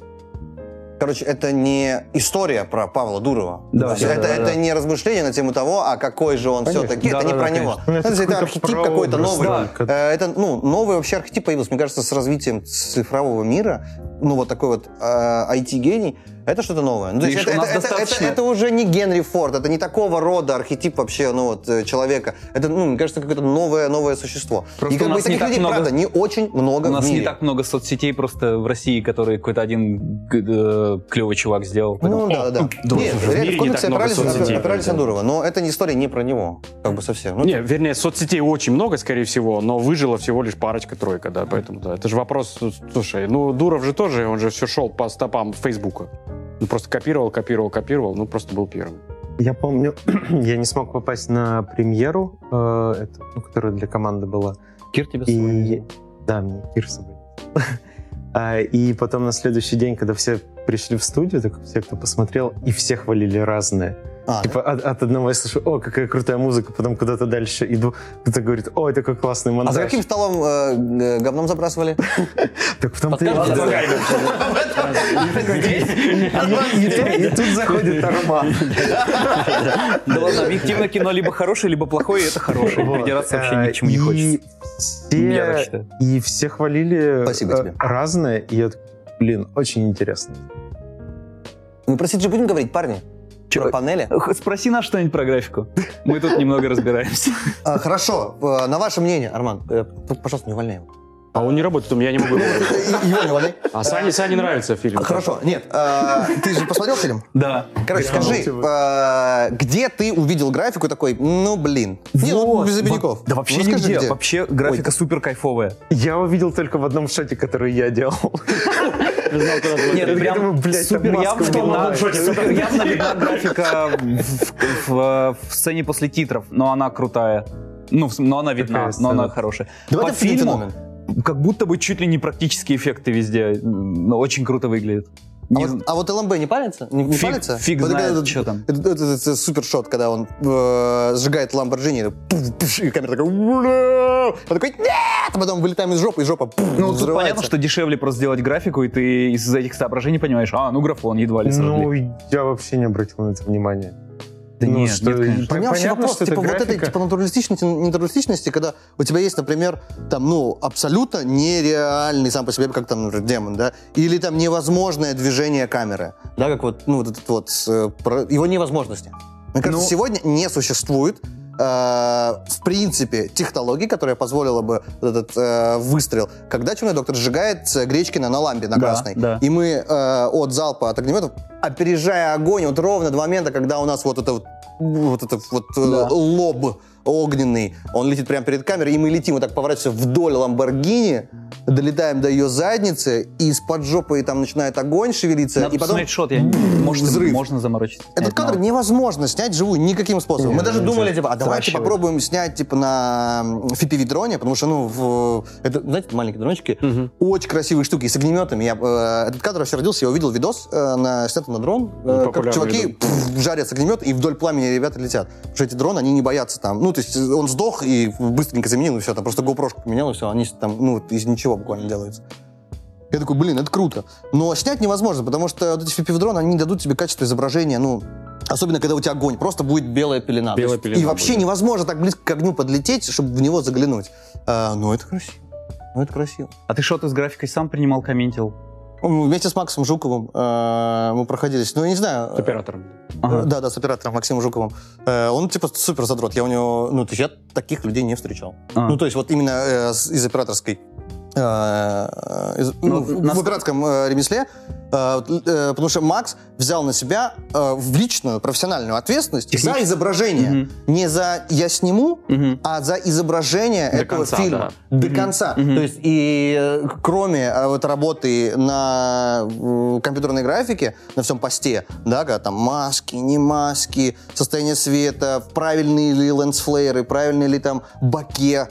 Короче, это не история про Павла Дурова. Да, да, это, да, это да. не размышление на тему того, а какой же он Конечно. все-таки. Да, это не да, про да, него. конечно. Ну, это Это, это какой-то архетип какой-то прообраз, новый. да, Э, Это, ну, новый вообще архетип появился. Мне кажется, с развитием цифрового мира, ну, вот такой вот э, IT-гений, это что-то новое. Ну, то есть это, это- это- достаточно- это- это уже не Генри Форд, это не такого рода архетип вообще, ну, вот, э, человека. Это, ну, мне кажется, какое-то новое, новое существо. Просто и как бы таких людей, много- правда, не очень много У нас в мире. не так много соцсетей просто в России, которые какой-то один э, клевый чувак сделал. Ну, да, да, да. Нет, В в не опирались, на- соцсетей, опирались на поэтому. Дурова, но это не история не про него, как бы совсем. Ну, Не, вернее, соцсетей очень много, скорее всего, но выжила всего лишь парочка-тройка, да, поэтому, да. Это же вопрос, слушай, ну, Дуров же тоже, он же все шел по стопам Фейсбука. Ну, просто копировал, копировал, копировал, ну, просто был первым. Я помню, я не смог попасть на премьеру, э, эту, ну, которая для команды была. Кир тебя И да, мне Кир собой. А, И потом на следующий день, когда все пришли в студию, так все, кто посмотрел, и все хвалили разное. А, Типа от, от одного я слышу, о, какая крутая музыка, потом куда-то дальше иду, кто-то говорит, ой, такой классный а монтаж. за каким столом э, г- говном забрасывали? Так в том-то и тут- заходит Арман. Да ладно, объективно кино либо хорошее, либо плохое, и это хорошее. Придираться вообще А, ни к чему не хочется. И все хвалили э, разное, и я блин, очень интересно. Мы про CG будем говорить, парни? Чё? Про панели? Х- Спроси нас что-нибудь про графику. Мы тут немного разбираемся. А, хорошо, э, на ваше мнение, Арман, э, пожалуйста, не увольняй его. А он не работает, у меня не могу его не увольняй. А Сане, Сане нравится фильм. Хорошо, нет, э, ты же посмотрел фильм? Да. Короче, скажи, э, где ты увидел графику такой, ну блин. Не, ну, без обиняков. Да вообще Ну, нигде. где. Вообще графика супер кайфовая. Я увидел только в одном шоте, который я делал. Нет, прям супер явно видна, графика в, сцене после титров, но она крутая. Ну, но она видна, но она хорошая. По фильму, как будто бы чуть ли не практические эффекты везде. Но очень круто выглядит. А Не вот, а вот ЛМБ не парится? Не, не Фиг- парится? фиг Вот знает, это- что там. Это, это- это супер шот, когда он э, сжигает Ламборджини, это и камера такая, «Ура!» он такой, нет, а потом вылетаем из жопы, и жопа пуф, Ну, тут понятно, что дешевле просто сделать графику, и ты из этих соображений понимаешь, а, ну графон едва ли сожгли. Ну, я вообще не обратил на это внимания. Да ну, нет, что- нет, конечно. У меня вообще Понятно, вопрос, что это типа, вот этой графика. типа, натуралистичности, ненатуралистичности, когда у тебя есть, например, там, ну, абсолютно нереальный сам по себе, как там, например, демон, да, или там невозможное движение камеры, да, как вот, ну, вот этот вот, э, про- его невозможности. Мне кажется, Ну- сегодня не существует э, в принципе, технологии, которая позволила бы этот э, выстрел, когда черный доктор сжигает э, Гречкина на лампе, на Да, красной. да. И мы э, от залпа, от огнеметов, опережая огонь, вот ровно до момента, когда у нас вот это вот, вот это вот э, Да. лоб огненный, он летит прямо перед камерой, и мы летим вот так поворачиваемся вдоль Ламборгини, долетаем до ее задницы, и из-под жопы там начинает огонь шевелиться, Надо и потом... шот, я, может, взрыв. можно заморочиться. Этот кадр но- невозможно снять живую никаким способом. Мы даже нельзя. думали, типа, а давайте попробуем снять, типа, на FPV-дроне, потому что, ну, в, это, знаете, маленькие дрончики, очень красивые штуки, и с огнеметами. Я, э, этот кадр вообще родился, я увидел видос э, на, снятый на дрон, э, как чуваки видос. пф, жарят с огнемета, и вдоль пламени ребята летят. Потому что эти дроны, они не боятся там. Ну, то есть он сдох, и быстренько заменил, и все, там просто GoPro поменял, и все, они там, ну, из ничего буквально делаются. Я такой, блин, это круто. Но снять невозможно, потому что вот эти FPV-дроны, они не дадут тебе качество изображения, ну, особенно когда у тебя огонь, просто будет белая пелена. Белая есть- пелена И вообще будет. невозможно так близко к огню подлететь, чтобы в него заглянуть. А, ну, это красиво. Ну, это красиво. А ты шоты с графикой сам принимал, комментил? Вместе с Максом Жуковым э, мы проходились. Ну, я не знаю. С оператором. Ага. Да, да, с оператором Максимом Жуковым. Э, он типа супер задрот. Я у него, ну, то есть я таких людей не встречал. А. Ну, то есть вот именно э, из операторской из- ну, Ну, в- нас- в операторском э, ремесле, э, э, потому что Макс взял на себя э, в личную профессиональную ответственность за Технически. изображение. Мгм. Не за «я сниму», Мгм. а за изображение До этого конца, фильма до Мгм. конца. Мгм. То есть и э, кроме э, вот работы на э, компьютерной графике, на всем посте, да, когда там маски, не маски, состояние света, правильные ли лensфлееры, правильные ли там боке,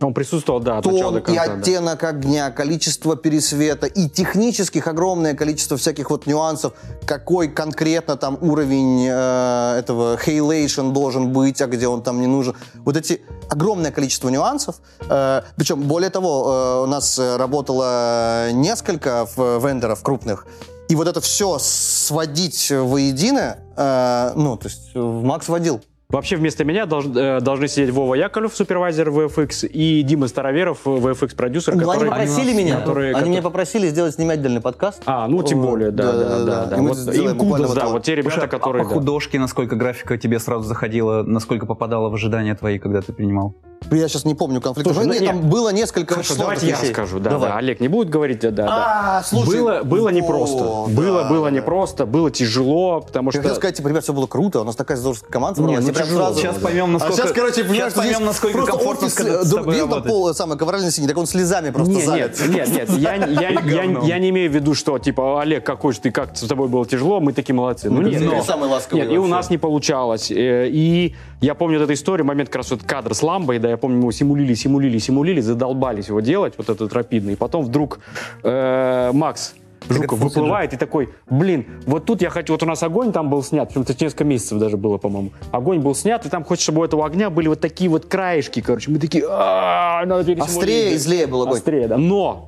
Он присутствовал, да, от начала тон до и конца. да. оттенок огня, количество пересвета и технических огромное количество всяких вот нюансов, какой конкретно там уровень э, этого halation должен быть, а где он там не нужен. Вот эти огромное количество нюансов. Э, причем, более того, э, у нас работало несколько вендоров крупных, и вот это все сводить воедино, э, ну, то есть э, Макс водил. Вообще вместо меня долж- э, должны сидеть Вова Яковлев, супервайзер VFX, и Дима Староверов, VFX-продюсер, Они который... попросили они нас- меня, которые- они которые- меня попросили сделать снимать отдельный подкаст. А, ну тем более, да, да, да. да. Мы Вот им кудос, да, вот- те ребята, Слушай, а которые... по да. художке, насколько графика тебе сразу заходила, насколько попадала в ожидания твои, когда ты принимал? Я сейчас не помню конфликта. Слушай, ну, Нет, нет. там было несколько Хорошо, давайте я вещей. расскажу, да, Давай. да. Олег не будет говорить, да, да. да. А, слушай. было, было О, непросто. было, да, было да. непросто, было тяжело, потому Я что... хотел сказать, типа, ребят, все было круто, у нас такая здоровская команда Не, собралась, ну и прям тяжело сразу- Сейчас поймем, насколько- А сейчас, короче, сейчас понимаешь, что поймем, насколько просто комфортно офис, с- с э, тобой видно пол, самый ковральный синий, так он слезами просто Не, залит. нет, нет, нет, я, я, я, я не имею в виду, что, типа, Олег, какой же ты, как с тобой было тяжело, мы такие молодцы. Ну, как нет, но- самый ласковый Нет, и у нас не получалось. Э, И я помню вот эту историю, момент как раз вот кадр с ламбой, да, я помню, мы симулили, симулили, симулили, задолбались его делать, вот этот рапидный. И потом вдруг э, Макс Жуков это выплывает и такой, блин, вот тут я хочу, вот у нас огонь там был снят, причем это несколько месяцев даже было, по-моему. Огонь был снят, и там хочешь, чтобы у этого огня были вот такие вот краешки, короче. Мы такие, «А, надо пересимулировать». Острее и злее был огонь. Острее, да. Но,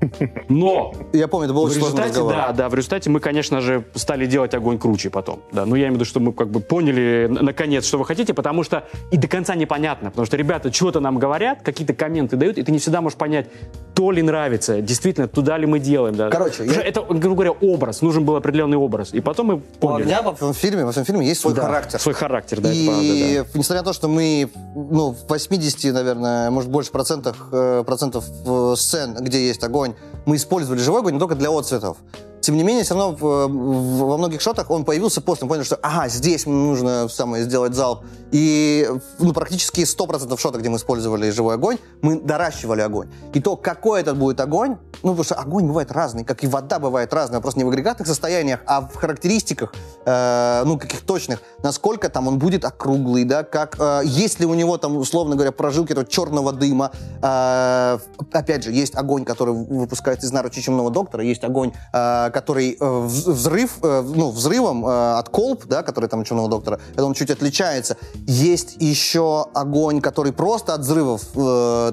но, Я помню, это был в очень результате, разговор. да, да, в результате мы, конечно же, стали делать огонь круче потом. Да, ну я имею в виду, что мы как бы поняли наконец, что вы хотите, потому что и до конца непонятно, потому что ребята что-то нам говорят, какие-то комменты дают, и ты не всегда можешь понять, то ли нравится, действительно, туда ли мы делаем. Да. Короче, я- это грубо говоря, образ. Нужен был определенный образ. И потом мы У поняли. огня во всем фильме, во всем фильме есть свой Да, характер. Свой характер, да, это правда, И да. несмотря на то, что мы ну, в 80, наверное, может больше процентах, э, процентов э, сцен, где есть огонь, мы использовали живой огонь, но только для отцветов. Тем не менее, все равно во многих шотах он появился после. Мы поняли, что ага, здесь нужно самое сделать залп. И ну, практически 100% шотов, где мы использовали живой огонь, мы доращивали огонь. И то, какой этот будет огонь, ну, потому что огонь бывает разный, как и вода бывает разная, просто не в агрегатных состояниях, а в характеристиках, э, ну, каких точных, насколько там он будет округлый, да, как, э, есть ли у него там, условно говоря, прожилки этого черного дыма. Э, опять же, есть огонь, который выпускается из наручи чумного доктора, есть огонь, э, который э, вз- взрыв, э, ну, взрывом э, от колб, да, который там у чумного доктора, это он чуть отличается. Есть еще огонь, который просто от взрывов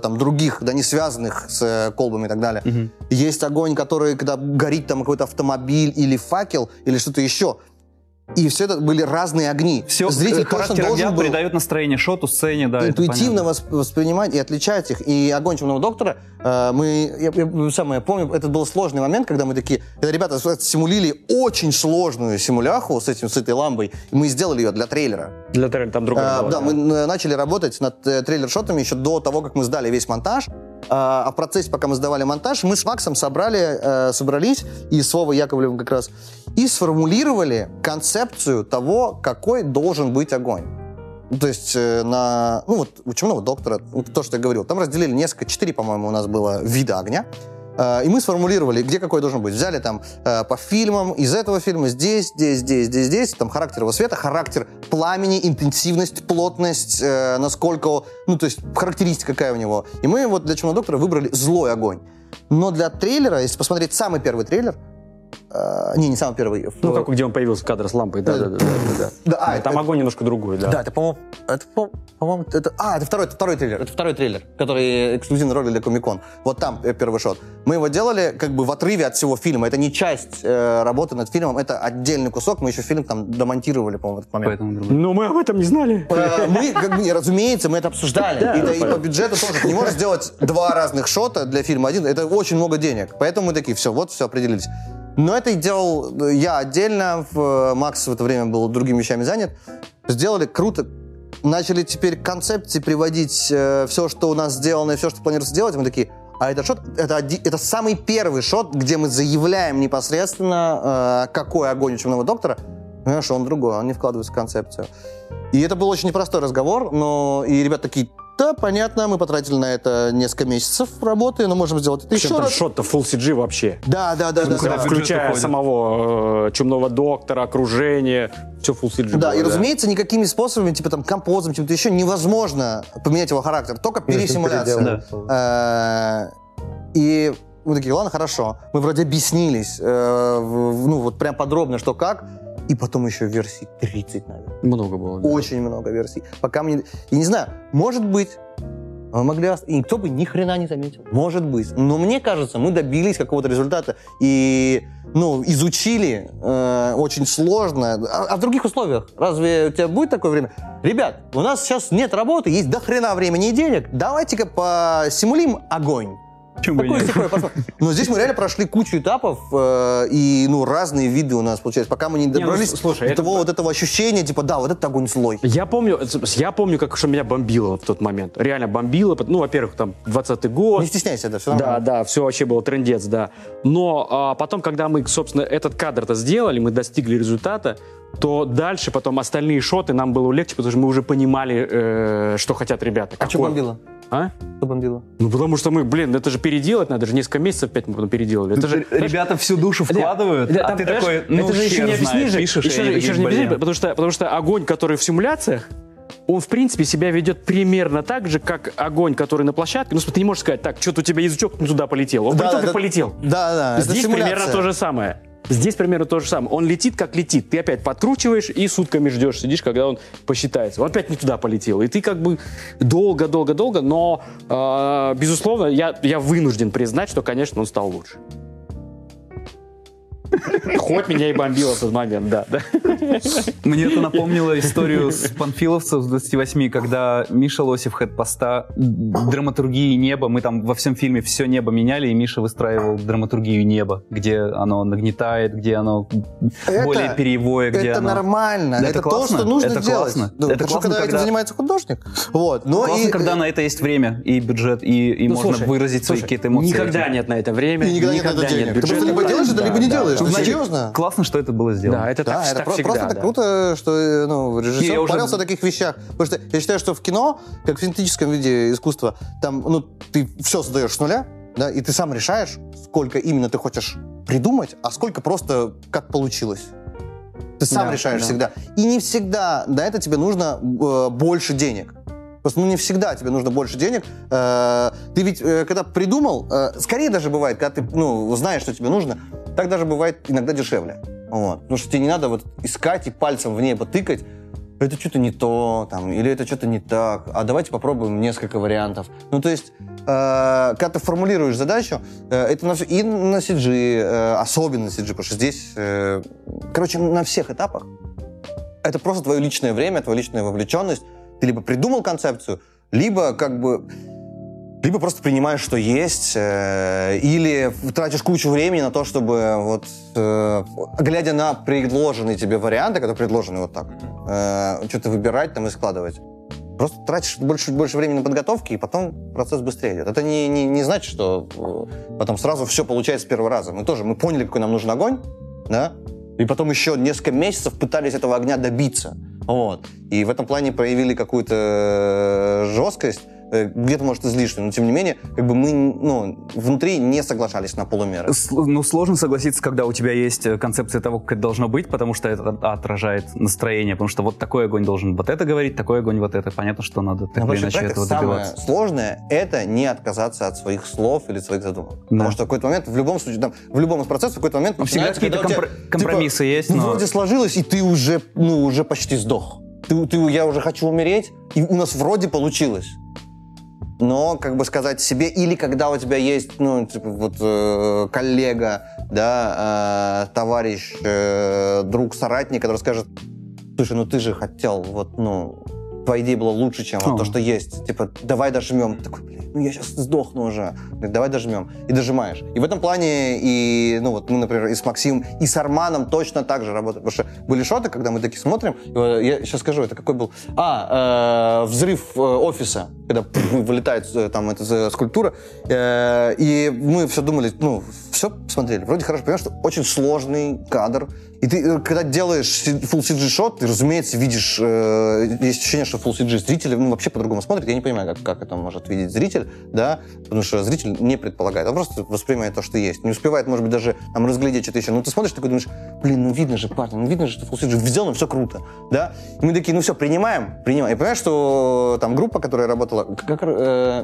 там других, да, не связанных с колбами и так далее. Есть огонь, который, когда горит там какой-то автомобиль или факел, или что-то еще. И все это были разные огни. Все, Зритель точно характер огня должен был придает настроение шоту, сцене, да. интуитивно восп- воспринимать и отличать их. И огонь темного доктора, э, мы, я, я самое помню, это был сложный момент, когда мы такие, когда ребята с- симулили очень сложную симуляху с этим, с этой лампой, и мы сделали ее для трейлера. Для трейлера там другое А, было, да, мы э, начали работать над э, трейлер-шотами еще до того, как мы сдали весь монтаж. А а в процессе, пока мы сдавали монтаж, мы с Максом собрали, э, собрались, и с Вовой Яковлевым как раз, и сформулировали концепцию того, какой должен быть огонь. Ну, То есть э, на, ну вот у чумного доктора, то, что я говорил, там разделили несколько, четыре, по-моему, у нас было вида огня. Э, И мы сформулировали, где какой должен быть. Взяли там э, по фильмам, из этого фильма здесь, здесь, здесь, здесь, здесь, там характер его света, характер пламени, интенсивность, плотность, э, насколько, ну то есть характеристика какая у него. И мы вот для Чумного доктора выбрали злой огонь. Но для трейлера, если посмотреть самый первый трейлер, э, не, не самый первый. Ну, в- как где он появился кадр с лампой, да, да, да, да, да. да, а, Там это- огонь немножко другой, да. да, это, по-моему, это, по- по-моему, это, а, это второй, это второй трейлер, это второй трейлер, который эксклюзивный ролик для Комикон. Вот там э, первый шот. Мы его делали как бы в отрыве от всего фильма. Это не часть э, работы над фильмом, это отдельный кусок. Мы еще фильм там домонтировали, по-моему, в этот момент. Поэтому. Но мы об этом не знали. Э, Мы, как бы, разумеется, мы это обсуждали. Да, и, да, и понятно. по бюджету тоже. Ты не можешь сделать два разных шота для фильма один. Это очень много денег. Поэтому мы такие, все, вот, все, определились. Но это делал э, я отдельно. В- Макс в это время был другими вещами занят. Сделали круто. Начали теперь концепции приводить все, что у нас сделано, и все, что планируется делать. Мы такие, а этот шот, это, оди- это самый первый шот, где мы заявляем непосредственно, э, какой огонь у чумного доктора. Понимаешь, он другой, он не вкладывается в концепцию. И это был очень непростой разговор, но и ребята такие, да, понятно, мы потратили на это несколько месяцев работы, но можем сделать это еще раз. шот-то full CG вообще. Да, да, да, да. да. бюджет Включая самого э, чумного доктора, окружение, все full CG. Да, было, и разумеется, никакими способами, типа там композом, чем-то еще, невозможно поменять его характер, только пересимуляция. переделывать. Э, И мы такие, ладно, хорошо. Мы вроде объяснились, э, в- ну вот прям подробно, что как. И потом еще версий 30, наверное. Много было. да. Очень много версий. Пока мне... Я не знаю, может быть, мы могли... ост- И никто бы ни хрена не заметил. Может быть. Но мне кажется, мы добились какого-то результата. И, ну, изучили э, очень сложно. А, а в других условиях? Разве у тебя будет такое время? Ребят, у нас сейчас нет работы, есть до хрена времени и денег. Давайте-ка посимулим огонь. Посмотрим. Но здесь мы реально прошли кучу этапов, э, и ну ну, виды у нас получается, пока мы не ну, добрались слушай, до это- того вот этого ощущения, типа, да, вот этот огонь злой. Я помню, я помню, как что меня бомбило в тот момент. Реально бомбило. Ну, во-первых, там 20-й год. Не стесняйся, это все Да, нормально. да, все вообще было трендец, да. Но а, потом, когда мы, собственно, этот кадр-то сделали, мы достигли результата, то дальше потом остальные шоты нам было легче, потому что мы уже понимали, э, что хотят ребята. А что Какой- бомбило? А? Что бомбило? Ну, потому что мы, блин, это же переделать надо, же несколько месяцев опять мы потом переделали. Это же, Ребята всю душу вкладывают, Да, а там, ты такой, ну, это же еще не объяснишь, пишешь, еще, же- еще не объяснишь, потому что, потому что огонь, который в симуляциях, он, в принципе, себя ведет примерно так же, как огонь, который на площадке. Ну, ты не можешь сказать, так, что-то у тебя язычок ну, туда полетел. Он полетел, как полетел. Да, да, Здесь примерно то же самое. Здесь примерно то же самое. Он летит, как летит. Ты опять подкручиваешь и сутками ждешь, сидишь, когда он посчитается. Он опять не туда полетел. И ты как бы долго-долго-долго, но, э, безусловно, я, я вынужден признать, что, конечно, он стал лучше. Хоть меня и бомбило в тот момент, да. да. Мне это напомнило историю с панфиловцев с 28, когда Миша Лосев, хэдпоста, драматургии неба, мы там во всем фильме все небо меняли, и Миша выстраивал драматургию неба, где оно нагнетает, где оно Это- более перьевое, где это оно... нормально. Да, это это классно, то, что нужно это делать. классно. Ну, Это классно, когда, этим когда- занимается художник. Вот. Но Классно, и, когда на это есть время и бюджет, и, и Ну, можно слушай, выразить свои слушай, какие-то эмоции. Никогда этим. нет на это время. и никогда нет на это денег. Ты бюджета. просто либо делаешь это, Да, либо не да. делаешь. Ну, Ну, значит, серьезно. Классно, что это было сделано. Да, это Да, так, это так про- всегда. просто да. круто, что э, ну, режиссер Не, я уже- парился о таких вещах. Потому что я считаю, что в кино, как в синтетическом виде искусства, там, ну, ты все создаешь с нуля, да, и ты сам решаешь, сколько именно ты хочешь придумать, а сколько просто как получилось. Ты сам Да, решаешь да. всегда. И не всегда на это тебе нужно э, больше денег. Просто ну, не всегда тебе нужно больше денег. Э, ты ведь, э, когда придумал, э, скорее даже бывает, когда ты ну, знаешь, что тебе нужно, так даже бывает иногда дешевле. Вот. Потому что тебе не надо вот искать и пальцем в небо тыкать, это что-то не то, там, или это что-то не так, а давайте попробуем несколько вариантов. Ну, то есть, когда ты формулируешь задачу, это на, и на CG, особенно на CG, потому что здесь, короче, на всех этапах это просто твое личное время, твоя личная вовлеченность. Ты либо придумал концепцию, либо как бы либо просто принимаешь, что есть, э, или тратишь кучу времени на то, чтобы вот, э, глядя на предложенные тебе варианты, которые предложены вот так, э, что-то выбирать там и складывать. Просто тратишь больше, больше времени на подготовки, и потом процесс быстрее идет. Это не, не, не значит, что э, потом сразу все получается с первого раза. Мы тоже, мы поняли, какой нам нужен огонь, да, и потом еще несколько месяцев пытались этого огня добиться. Вот. И в этом плане проявили какую-то э, жесткость, где-то, может, излишнюю, но тем не менее, как бы мы ну, внутри не соглашались на полумеры. С- Ну, сложно согласиться, когда у тебя есть э, концепция того, как это должно быть, потому что это отражает настроение, потому что вот такой огонь должен вот это говорить, такой огонь вот это. Понятно, что надо так На или иначе этого самое добиваться. сложное — это не отказаться от своих слов или своих задумок. Да. Потому что в какой-то момент, в любом случае, там, в любом из процессов, в какой-то момент Ну, всегда какие-то у тебя, компро- компромиссы есть, ну, но- вроде сложилось, и ты уже, ну, уже почти сдох. Ты, ты, я уже хочу умереть, и у нас вроде получилось. Но, как бы сказать себе, или когда у тебя есть, ну, типа, вот, э, коллега, да, э, товарищ, э, друг, соратник, который скажет, слушай, ну ты же хотел, вот, ну, твоя идея была лучше, чем вот то, что есть. Типа, давай дожмем. Ты такой, блин, ну я сейчас сдохну уже. Говорит, давай дожмем. И дожимаешь. И в этом плане, и, ну вот мы, например, и с Максимом, и с Арманом точно так же работаем. Потому что были шоты, когда мы такие смотрим, я сейчас скажу, это какой был? А, э, взрыв э, офиса, когда пф, вылетает э, там эта скульптура. Э, и мы все думали, ну, все посмотрели. Вроде хорошо, понимаешь, что очень сложный кадр. И ты, э, когда делаешь full CG шот, ты, разумеется, видишь, э, есть ощущение, что full CG зрители ну, вообще по-другому смотрят. Я не понимаю, как, как это может видеть зритель, да, потому что зритель не предполагает, он просто воспринимает то, что есть. Не успевает, может быть, даже там разглядеть что-то еще. Ну, ты смотришь, такой думаешь, блин, ну видно же, парни, ну видно же, что full CG сделано, все круто, да. И мы такие, ну все, принимаем, принимаем. И понимаешь, что там группа, которая работала, как, э,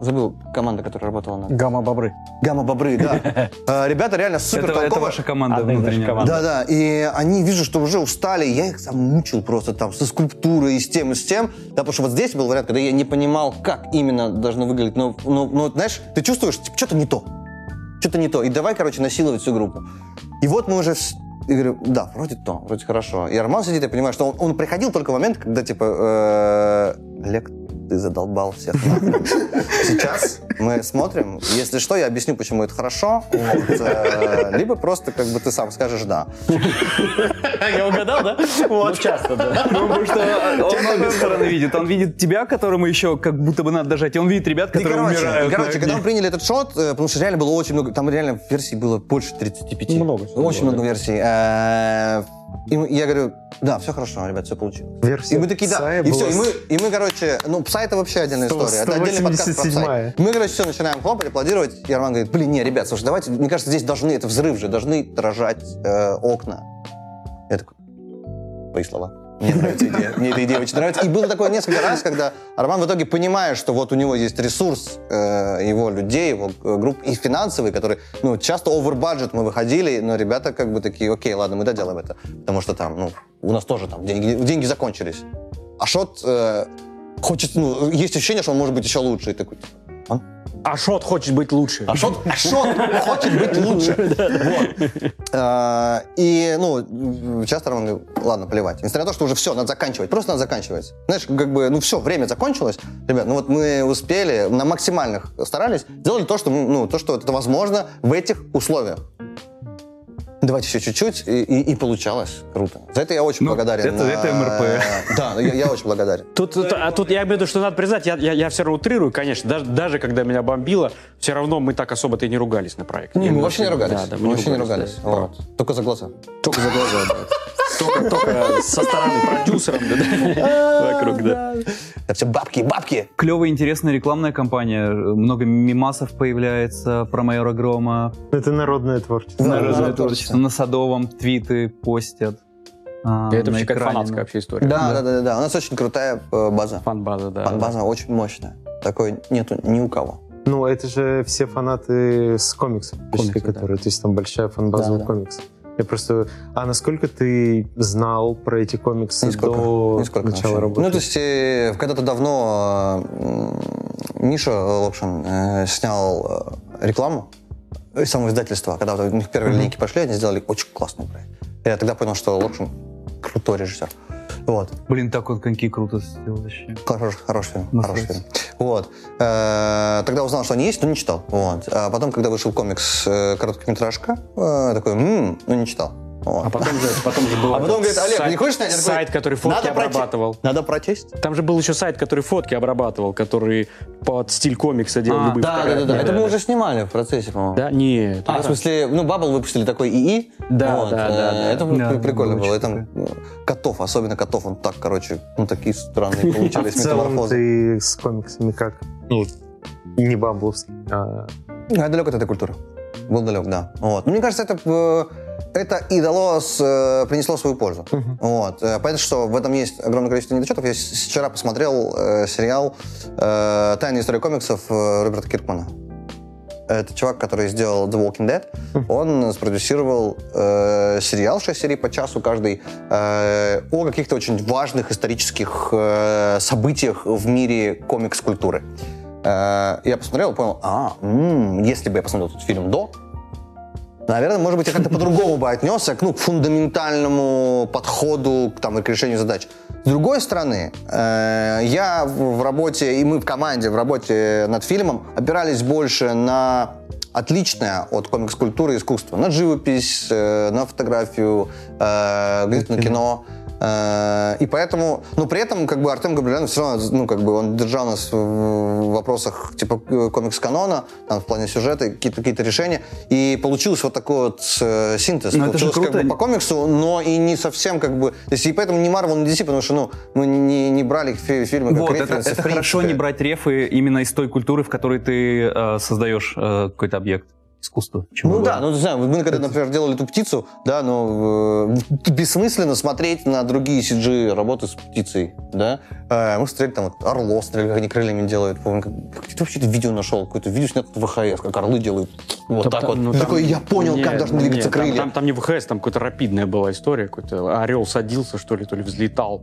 забыл, команда, которая работала на... Гамма-бобры. Гамма-бобры, да. Э, Ребята реально супер Это, это ваша команда внутренняя. да, да, и они вижу, что уже устали, я их там мучил просто там со скульптурой и с тем, и с тем, да, потому что вот здесь был вариант, когда я не понимал, как именно должно выглядеть, но, но, но, знаешь, ты чувствуешь, типа, что-то не то, что-то не то, и давай, короче, насиловать всю группу. И вот мы уже, и говорю, да, вроде то, вроде хорошо. И Арман сидит, я понимаю, что он, он приходил только в момент, когда, типа, э, Олег, ты задолбал всех нахрен. Сейчас мы смотрим. Если что, я объясню, почему это хорошо. Вот, э, либо просто как бы ты сам скажешь «да». Я угадал, да? Вот. часто, да. Ну, потому что он обе стороны видит. Он видит тебя, которому еще как будто бы надо дожать, и он видит ребят, И, которые короче, умирают. короче, когда мы приняли этот шот, э, потому что реально было очень много, там реально версий было больше 35. Много Очень было, много версий. И мы- я говорю, да, все хорошо, ребят, все получилось. Версия И мы такие, да, и все, и мы, и мы, короче, ну, пса это вообще отдельная Сто- история. Это отдельный подкаст про пса. 187-я. Мы, короче, все, начинаем хлопать, аплодировать, и Арман говорит, блин, не, ребят, слушай, давайте, мне кажется, здесь должны, это взрыв же, должны дрожать э, окна. Я такой, твои слова. Мне нравится идея. Мне эта идея очень нравится. И было такое несколько раз, когда Арман в итоге понимая, что вот у него есть ресурс э, его людей, его э, групп и финансовый, который, ну, часто budget мы выходили, но ребята как бы такие, окей, ладно, мы доделаем это. Потому что там, ну, у нас тоже там деньги, деньги закончились. А шот э, хочет, ну, есть ощущение, что он может быть еще лучше. И такой, Он Ашот хочет быть лучше. Ашот, Ашот хочет быть лучше. Вот. А, И, ну, часто говорит, ладно, плевать. Несмотря на то, что уже все, надо заканчивать. Просто надо заканчивать. Знаешь, как бы, ну все, время закончилось. Ребят, ну вот мы успели, на максимальных старались, сделали то, что, ну, то, что это возможно в этих условиях. Давайте еще чуть-чуть, и, и- и получалось. Круто. За это я очень Ну, благодарен. это- это а, МРП. Да, я, я очень благодарен. Тут, тут- а тут я имею в виду, что надо признать, я, я, я все равно утрирую, конечно, даже, даже когда меня бомбило, все равно мы так особо-то и не ругались на проекте. Не, мы вообще не ругались. Да, да, мы вообще не ругались. да, Вот. Только за глаза. Только за глаза, да. Только, только со стороны продюсером, да, да, вокруг, да. Это все бабки, бабки. Клевая, интересная рекламная кампания. Много мимасов появляется про майора Грома. Это народное творчество. Да, Народное народное творчество. На Садовом твиты постят. а, Это вообще как экране. фанатская вообще история. Да, да, да, да, да. У нас очень крутая э, база. Фан-база, да. База очень мощная. Такой нету ни у кого. Ну, это же все фанаты с комиксов, почти, Комиксы, да. которые, то есть там большая фан-база Да, у да. комиксов. Я просто... А насколько ты знал про эти комиксы Нисколько. до Нисколько начала вообще. работы? Ну, то есть, э, когда-то давно э, Миша Локшин э, снял рекламу из самого издательства. Когда вот у них первые линейки пошли, они сделали очень классный проект. Я тогда понял, что Локшин крутой режиссер. Вот. Блин, так вот коньки круто сделал вообще. Хороший, хороший фильм. Ну, хороший фильм. Вот. Э, Тогда узнал, что они есть, но не читал. Вот. А потом, когда вышел комикс э, короткометражка, э, такой, «М, ну не читал. Вот. А потом же, потом же был А потом говорит, Олег, сайт, не хочешь такой, сайт, который фотки «Надо проте- обрабатывал. Надо прочесть. Там же был еще сайт, который фотки обрабатывал, который под стиль комикса делал А, любые Да, да, да, фотографии. да. Это мы уже снимали в процессе, по-моему. Да? Нет. А, в смысле, ну, Баббл выпустили такой ИИ. Да, Вот, да, э, да, да. Это Да, при- прикольно было было. И очень там э, котов, особенно котов, он так, короче, ну, такие странные получались целом метаморфозы. ты с комиксами как? Ну, не бамбловский, а... Я далек от этой культуры. Был далек, да. Вот. Но мне кажется, это, э, это и дало, с, э, принесло свою пользу. Вот. Э, Понятно, что в этом есть огромное количество недочетов. Я вчера посмотрел э, сериал э, «Тайная история комиксов» э, Роберта Киркмана. Это чувак, который сделал The Walking Dead. Он спродюсировал э, сериал 6 серий по часу каждый э, о каких-то очень важных исторических э, событиях в мире комикс-культуры. Э, я посмотрел и понял, а, м, если бы я посмотрел этот фильм до, наверное, может быть, я как-то по-другому бы отнесся к, ну, к фундаментальному подходу к, там, и к решению задач. С другой стороны, э, я в работе, и мы в команде в работе над фильмом опирались больше на отличное от комикс-культуры искусство. На живопись, э, на фотографию, э, на кино. Э, И поэтому, но при этом, как бы, Артем Габриэлянов все равно, ну, как бы, он держал нас в вопросах, типа, э, комикс-канона, там, в плане сюжета, какие-то какие решения. И получился вот такой вот э, синтез. Ну, это же Получилось, как бы, по комиксу, но и не совсем, как бы, то есть, и поэтому не Marvel, не DC, потому что, ну, мы не, не брали фи- фильмы как Вот, это, это хорошо не брать рефы именно из той культуры, в которой ты э, создаешь э, какой-то объект искусства. чего Ну угодно. да, ну не знаю, мы когда, например, делали эту птицу, да, ну э, бессмысленно смотреть на другие CG работы с птицей, да. Э, мы смотрели там вот орло, смотрели, как они крыльями делают. Помню, как, как ты вообще это видео нашел? Какое-то видео снято в ВХС, как орлы делают. Вот Там- так там- вот. ну, там- такой, я понял, как Нет, должны двигаться нет, там- крылья. Там, там не ВХС, там какая-то рапидная была история. Какой-то орел садился, что ли, то ли взлетал.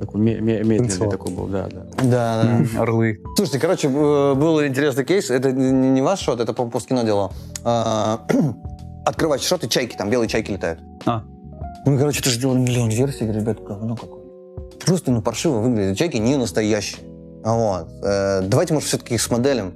Такой ме- ме- медленный Танцевал. такой был, да, да. Да, да. Орлы. Слушайте, короче, был интересный кейс. Это не ваш шот, это по Посткино дело. А, Открываешь шот, и чайки, там белые чайки летают. А. Ну, короче, ты же делал миллион версий, говорю, ребят, говно какое. Просто, ну, паршиво выглядят. Чайки не настоящие. Вот. Э, давайте, может, все-таки их смоделим.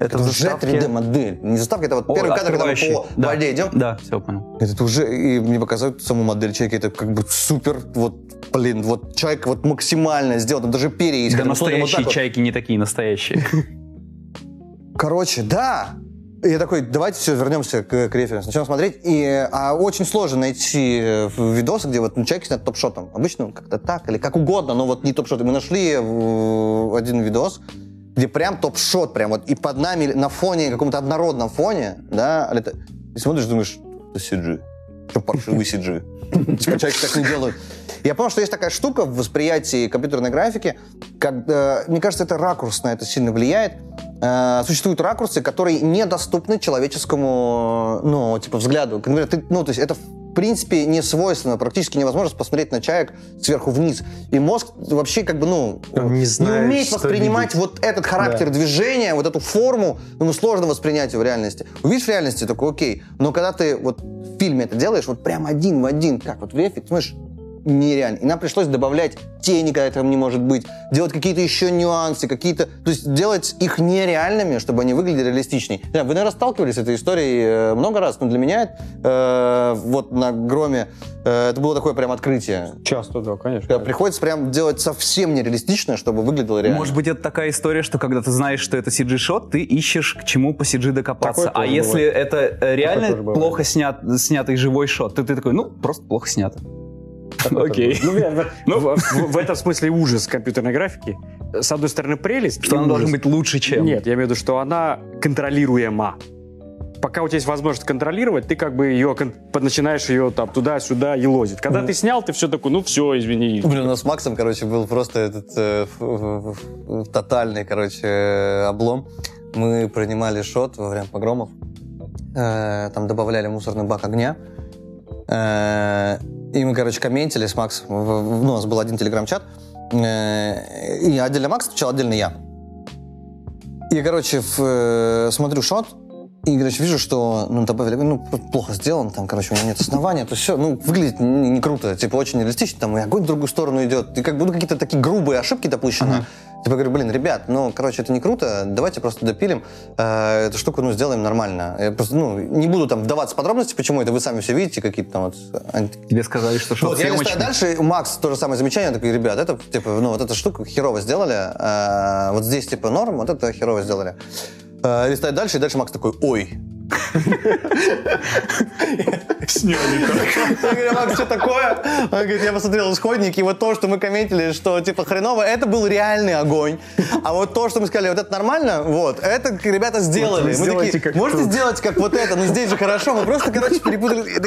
Это Это уже заставке? 3D-модель. Не заставка, это вот О, первый кадр, когда мы по Да. воде идем. Да, все, понял. Это уже, и мне показывают саму модель чайки, это как бы супер, вот, блин, вот чайка вот максимально сделана, даже перья есть. Да вот настоящие вот. чайки не такие настоящие. Короче, да. Я такой, давайте все, вернемся к, к референсу. Начнем смотреть. И, а очень сложно найти э, видосы, где вот ну, человек снят топ-шотом. Обычно как-то так или как угодно, но вот не топ-шот. Мы нашли э, один видос, где прям топ-шот, прям вот и под нами на фоне, каком-то однородном фоне, да, это, и смотришь, думаешь, это CG. Что паршивый CG. Типа человек так не делают. Я понял, что есть такая штука в восприятии компьютерной графики, когда, мне кажется, это ракурс на это сильно влияет. Э, Существуют ракурсы, которые недоступны человеческому, ну, типа, взгляду. Например, ты, ну, то есть это в принципе не свойственно, практически невозможно посмотреть на чаек сверху вниз. И мозг вообще как бы, ну, Он не знает, умеет что воспринимать видеть. вот этот характер движения, вот эту форму, ему сложно воспринять его в реальности. Увидишь в реальности, такой окей. Но когда ты вот в фильме это делаешь, вот прям один в один, как вот в ты смотришь, нереально. И нам пришлось добавлять тени, когда этого не может быть, делать какие-то еще нюансы, какие-то... То есть делать их нереальными, чтобы они выглядели реалистичней. Вы, наверное, сталкивались с этой историей э, много раз, но для меня э, вот на Громе э, это было такое прям открытие. Часто, да, конечно. Когда приходится прям делать совсем нереалистично, чтобы выглядело реально. Может быть, это такая история, что когда ты знаешь, что это CG-шот, ты ищешь, к чему по CG докопаться. Такое А если это э, реально бывает. плохо снят, снятый живой шот, то ты такой, ну, просто плохо снято. Окей. Ну, ну, в, этом смысле ужас компьютерной графики. С одной стороны, прелесть. Что она должна быть лучше, чем... Нет, я имею в виду, что она контролируема. Пока у тебя есть возможность контролировать, ты как бы ее начинаешь ее там туда-сюда елозить. Когда ты снял, ты все такой, ну все, извини. Блин, у нас с Максом, короче, был просто этот э, тотальный, короче, облом. Мы принимали шот во время погромов. Э, там добавляли мусорный бак огня. Э, и мы, короче, комментили с Максом. Ну, у нас был один телеграм-чат. Э, и отдельно Макс отвечал, отдельно я. И, короче, в, э, смотрю шот, и, короче, вижу, что ну, добавили, ну, плохо сделан, там, короче, у меня нет основания, то все, ну, выглядит не, не круто, типа, очень реалистично, там, и огонь в другую сторону идет, и как ну, какие-то такие грубые ошибки допущены. Типа, говорю, блин, ребят, ну, короче, это не круто, давайте просто допилим, э, эту штуку, ну, сделаем нормально. Я просто, ну, не буду там вдаваться в подробности, почему это, вы сами все видите, какие-то там вот... Тебе сказали, что шот Вот, я листаю дальше, Макс то же самое замечание, такой, ребят, это, типа, ну, вот эта штука херово сделали, э, вот здесь, типа, норм, вот это херово сделали. Э, листаю дальше, и дальше Макс такой, ой. Сняли Я говорю, Макс, что такое? Он говорит, я посмотрел исходники, и вот то, что мы комментили, что типа хреново, это был реальный огонь. А вот то, что мы сказали, вот это нормально, вот, это ребята сделали. мы такие, можете тут». сделать как вот это, ну здесь же хорошо, мы просто, короче, перепутали.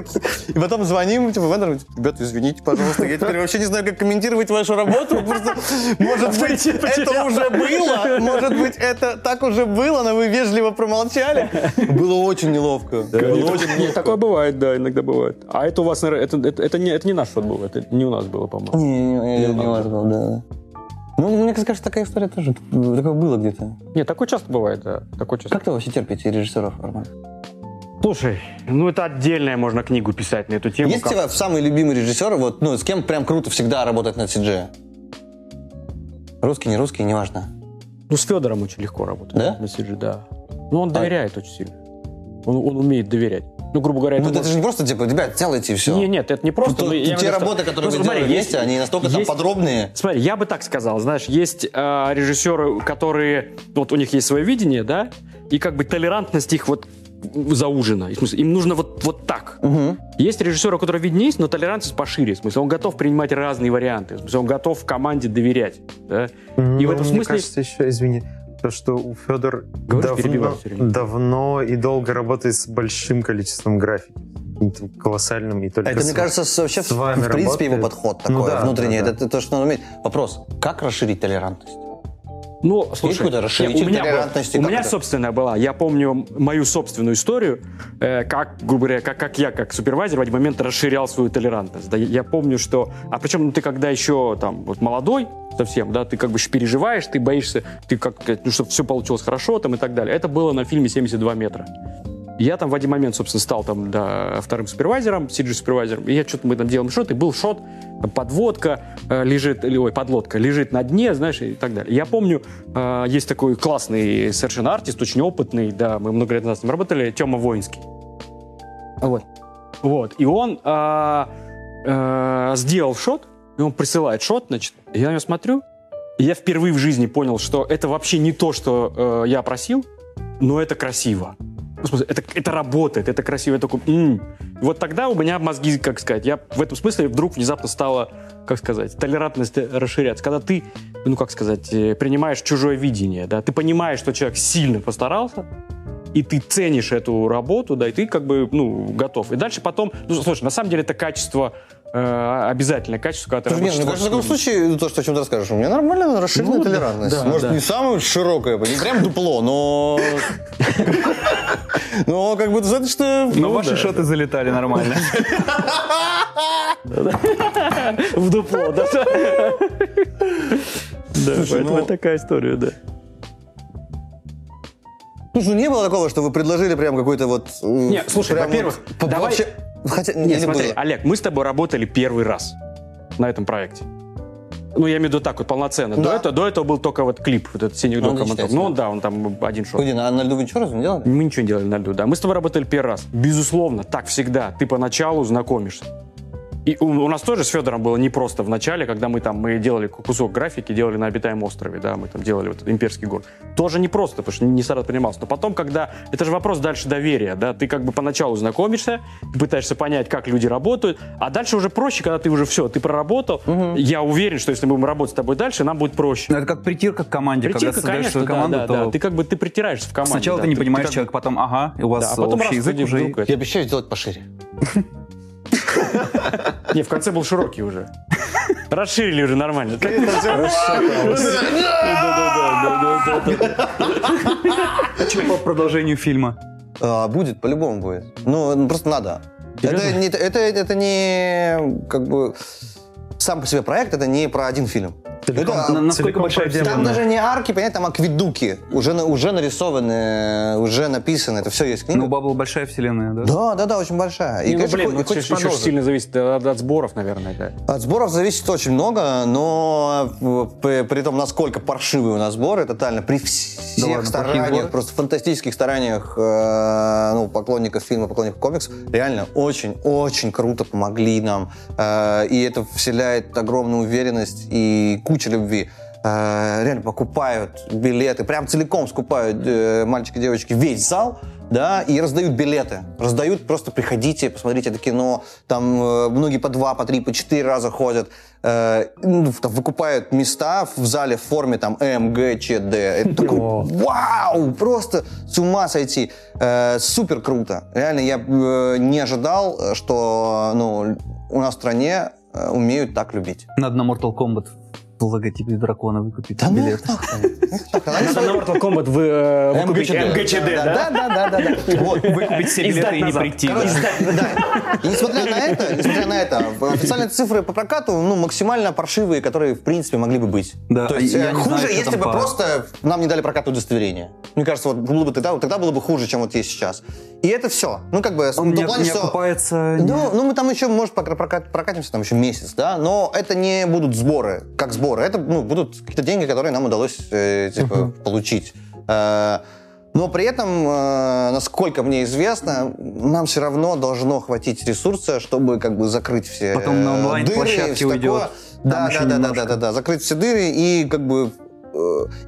И, потом звоним, типа, вендору, типа, ребята, извините, пожалуйста, я теперь вообще не знаю, как комментировать вашу работу, просто, может быть, это уже было, может быть, это так уже было, но вы вежливо промолчали. Было очень неловко. Было очень Нет, неловко. такое бывает, да, иногда бывает. А это у вас, наверное, это, это, это не, это не наш шот был, это не у нас было, по-моему. Не, не, не, не важно было, да. Ну, мне кажется, такая история тоже. Такое было где-то. Нет, такое часто бывает, да. Такое часто. Как ты вообще терпите режиссеров, Роман? Слушай, ну это отдельная можно книгу писать на эту тему. Есть у как- тебя самый любимый режиссер, вот, ну, с кем прям круто всегда работать над CG? Русский, не русский, неважно. Ну, с Федором очень легко работать. Да? На CG, да. Ну, он доверяет очень сильно. Он, он умеет доверять. Ну, грубо говоря, Ну, это это же не просто, типа, ребят, делайте и все. Не, нет, это не просто. Ну, я те виду, что- работы, которые Ну, вы смотри, делали есть- вместе, они настолько там есть- подробные. Смотри, я бы так сказал, знаешь, есть э, режиссеры, которые, вот у них есть свое видение, да, и как бы толерантность их вот заужена. В смысле, им нужно вот, вот так. Мгм. Есть режиссер, у которого видение есть, но толерантность пошире. В смысле, он готов принимать разные варианты. В смысле, он готов команде доверять. Да? И Ну, в этом мне смысле... кажется, еще, извини, то, что у Федор Говоришь, давно, давно и долго работает с большим количеством графики. Колоссальным и только Это, с- мне кажется, с- вообще, с в, вами в принципе, его работает. подход Ну такой да, внутренний. да, да. Это, это то, что он умеет. Вопрос, как расширить толерантность? Ну, слушай, расширитель у меня, у меня это? собственная была. Я помню мою собственную историю, э, как, грубо говоря, как, как я, как супервайзер, в один момент расширял свою толерантность. Да, я, я помню, что... А причем ну, ты когда еще там вот молодой совсем, да, ты как бы переживаешь, ты боишься, ты как, ну, чтобы все получилось хорошо там и так далее. Это было на фильме «72 метра». Я там в один момент, собственно, стал там да, вторым супервайзером, CG-супервайзером, и я что-то мы там делаем шот, и был шот, там подводка э, лежит, или, ой, подлодка лежит на дне, знаешь, и так далее. Я помню, э, есть такой классный совершенно артист, очень опытный, да, мы много лет назад с ним работали, Тёма Воинский. Вот. Вот. И он э, э, сделал шот, и он присылает шот, значит, я на него смотрю, и я впервые в жизни понял, что это вообще не то, что э, я просил, но это красиво. Ну, в смысле, это, это работает, это красиво. Я такой, «М». И Вот тогда у меня мозги, как сказать, я в этом смысле вдруг внезапно стала, как сказать, толерантность расширяться. Когда ты, ну, как сказать, э, принимаешь чужое видение, да, ты понимаешь, что человек сильно постарался, и ты ценишь эту работу, да, и ты как бы, ну, готов. И дальше потом, ну, слушай, на самом деле это качество, э, обязательное качество, ты Слушай, нет, кажется, в таком случае, то, что, о чем ты расскажешь, у меня нормально расширенная Ну, толерантность. да, Может, да. не самая широкая, не прям дупло, но... Но как бы достаточно... Но ваши шоты залетали нормально. В дупло, да? Да, поэтому ну- такая история, да. Слушай, ну не было такого, что вы предложили прям какой-то вот... м, Не, слушай, во-первых, давай- Хотя, Нет, или смотри? Олег, мы с тобой работали первый раз на этом проекте. Ну, я имею в виду так вот полноценно. До, Да. этого, до этого был только вот клип, вот этот «Синий Ну, док» не считается, Ну, да. да, он там один шот. Погоди, на, на льду вы ничего разве не делали? Мы ничего не делали на льду, да. Мы с тобой работали первый раз. Безусловно, так всегда. Ты поначалу знакомишься. И у, у нас тоже с Федором было непросто в начале, когда мы там мы делали кусок графики, делали на обитаемом острове, да, мы там делали вот имперский город. Тоже непросто, потому что не сразу принимался. Но потом, когда... Это же вопрос дальше доверия, да. Ты как бы поначалу знакомишься, ты пытаешься понять, как люди работают, а дальше уже проще, когда ты уже все, ты проработал. Я уверен, что если мы будем работать с тобой дальше, нам будет проще. Ну, это как притирка к команде, когда Притирка, создаешь конечно, свою да, команду, да, то да. Ты как бы ты притираешься в команде. сначала да. ты не понимаешь как бы- человека, потом ага, и у вас Да, а потом общий раз, язык уже. Я обещаю сделать пошире. Не, в конце был широкий уже. Расширили уже нормально. Что по продолжению фильма? А, будет, по-любому будет. Ну, ну, просто надо. Это не, это, это не как бы сам по себе проект, это не про один фильм. Целиком- Это- На- насколько большая вселенная? Там даже не арки, понятно, там акведуки. Уже, уже нарисованы, уже написано, это все есть книга. Ну, у Баббл большая вселенная, да? да, да, да, очень большая. И, И, ну, конечно, блин, хо- ну, еще, еще сильно зависит от, от сборов, наверное, да. От сборов зависит очень много, но э, при, при том, насколько паршивые у нас сборы, тотально, при всех ладно, плохие стараниях, просто фантастических стараниях э, ну, поклонников фильма, поклонников комиксов, реально очень-очень круто помогли нам. Э, и это вселяет огромную уверенность и кучу любви. Э, реально покупают билеты, прям целиком скупают э, мальчики и девочки весь зал, да, и раздают билеты. Раздают, просто приходите, посмотрите это кино. Там э, многие по два, по три, по четыре раза ходят. Э, ну, там выкупают места в зале в форме там М, Г, Ч, Д. Это такой, вау, просто с ума сойти. Э, супер круто. Реально, я э, не ожидал, что ну, у нас в стране умеют так любить. Надо на Mortal Kombat в логотипе дракона выкупить Да ну билет. Надо на Mortal Kombat вы, э, выкупить МГЧД, да? Да, да, да. Вот. Выкупить все билеты и не прийти. И несмотря на это, несмотря на это, официальные цифры по прокату, ну, максимально паршивые, которые, в принципе, могли бы быть. Да, То есть, э, хуже, если бы просто нам не дали прокат удостоверения. Мне кажется, вот было бы тогда, тогда было бы хуже, чем вот есть сейчас. И это все. Ну, как бы, Он не, плане, не что- окупается. ну, ну, мы там еще, может, прокатимся там еще месяц, да, но это не будут сборы, как сборы, это ну, будут какие-то деньги, которые нам удалось э, типа, получить. Э, но при этом, э, насколько мне известно, нам все равно должно хватить ресурса, чтобы как бы закрыть все Потом на онлайн-площадке уйдет. Да, да, да, да, да, да, да, закрыть все дыры и как бы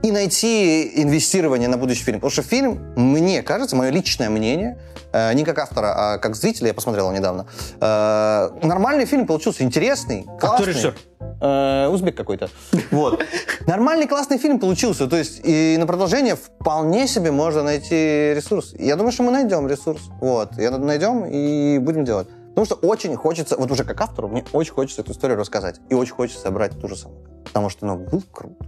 и найти инвестирование на будущий фильм. Потому что фильм, мне кажется, мое личное мнение, э, не как автора, а как зрителя, я посмотрел его недавно, э, нормальный фильм получился, интересный, классный. режиссер? Э, узбек какой-то. Вот. Нормальный классный фильм получился. То есть и на продолжение вполне себе можно найти ресурс. Я думаю, что мы найдем ресурс. Вот. Я найдем и будем делать. Потому что очень хочется, вот уже как автору, мне очень хочется эту историю рассказать. И очень хочется собрать ту же самую. Потому что, ну, было круто.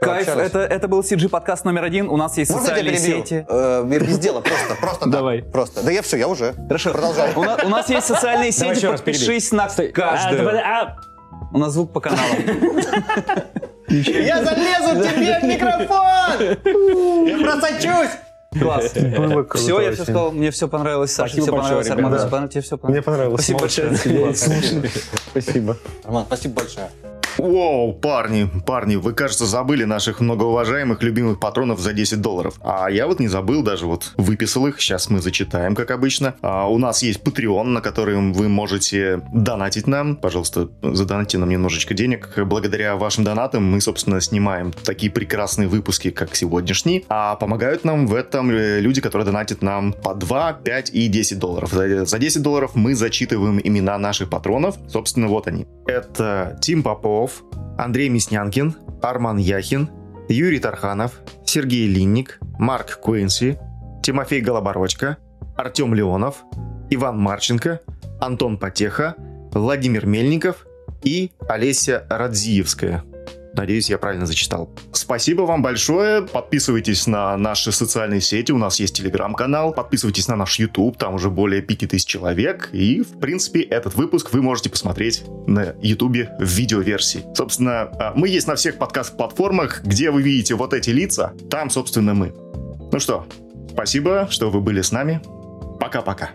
Кайф, это, это был CG подкаст номер один. У нас есть Можно социальные сети. Э, без дела, просто, просто. Давай. Просто. Да я все, я уже. Хорошо. Продолжай. У, на- у нас есть социальные сети, еще раз перебей. подпишись на А, каждую. а, У нас звук по каналам. Я залезу тебе в микрофон! Я просочусь! Класс. Было круто Все, я все сказал, мне все понравилось, Саша, Спасибо все большое, понравилось, Арман, все понравилось, тебе все Мне понравилось. понравилось. Спасибо большое. Спасибо. Роман, спасибо большое. Воу, парни, парни, вы, кажется, забыли наших многоуважаемых любимых патронов за 10 долларов. А я вот не забыл, даже вот выписал их. Сейчас мы зачитаем, как обычно. А у нас есть Patreon, на котором вы можете донатить нам. Пожалуйста, задонатьте нам немножечко денег. Благодаря вашим донатам мы, собственно, снимаем такие прекрасные выпуски, как сегодняшний. А помогают нам в этом люди, которые донатят нам по 2, 5 и 10 долларов. За 10 долларов мы зачитываем имена наших патронов. Собственно, вот они. Это Тим Попов, Андрей Мяснянкин, Арман Яхин, Юрий Тарханов, Сергей Линник, Марк Куинси, Тимофей Голобородько, Артем Леонов, Иван Марченко, Антон Потеха, Владимир Мельников и Олеся Радзиевская. Надеюсь, я правильно зачитал. Спасибо вам большое. Подписывайтесь на наши социальные сети. У нас есть телеграм-канал. Подписывайтесь на наш YouTube. Там уже более 5000 человек. И, в принципе, этот выпуск вы можете посмотреть на YouTube в видеоверсии. Собственно, а, мы есть на всех подкаст-платформах, где вы видите вот эти лица. Там, собственно, мы. Ну что, спасибо, что вы были с нами. Пока-пока.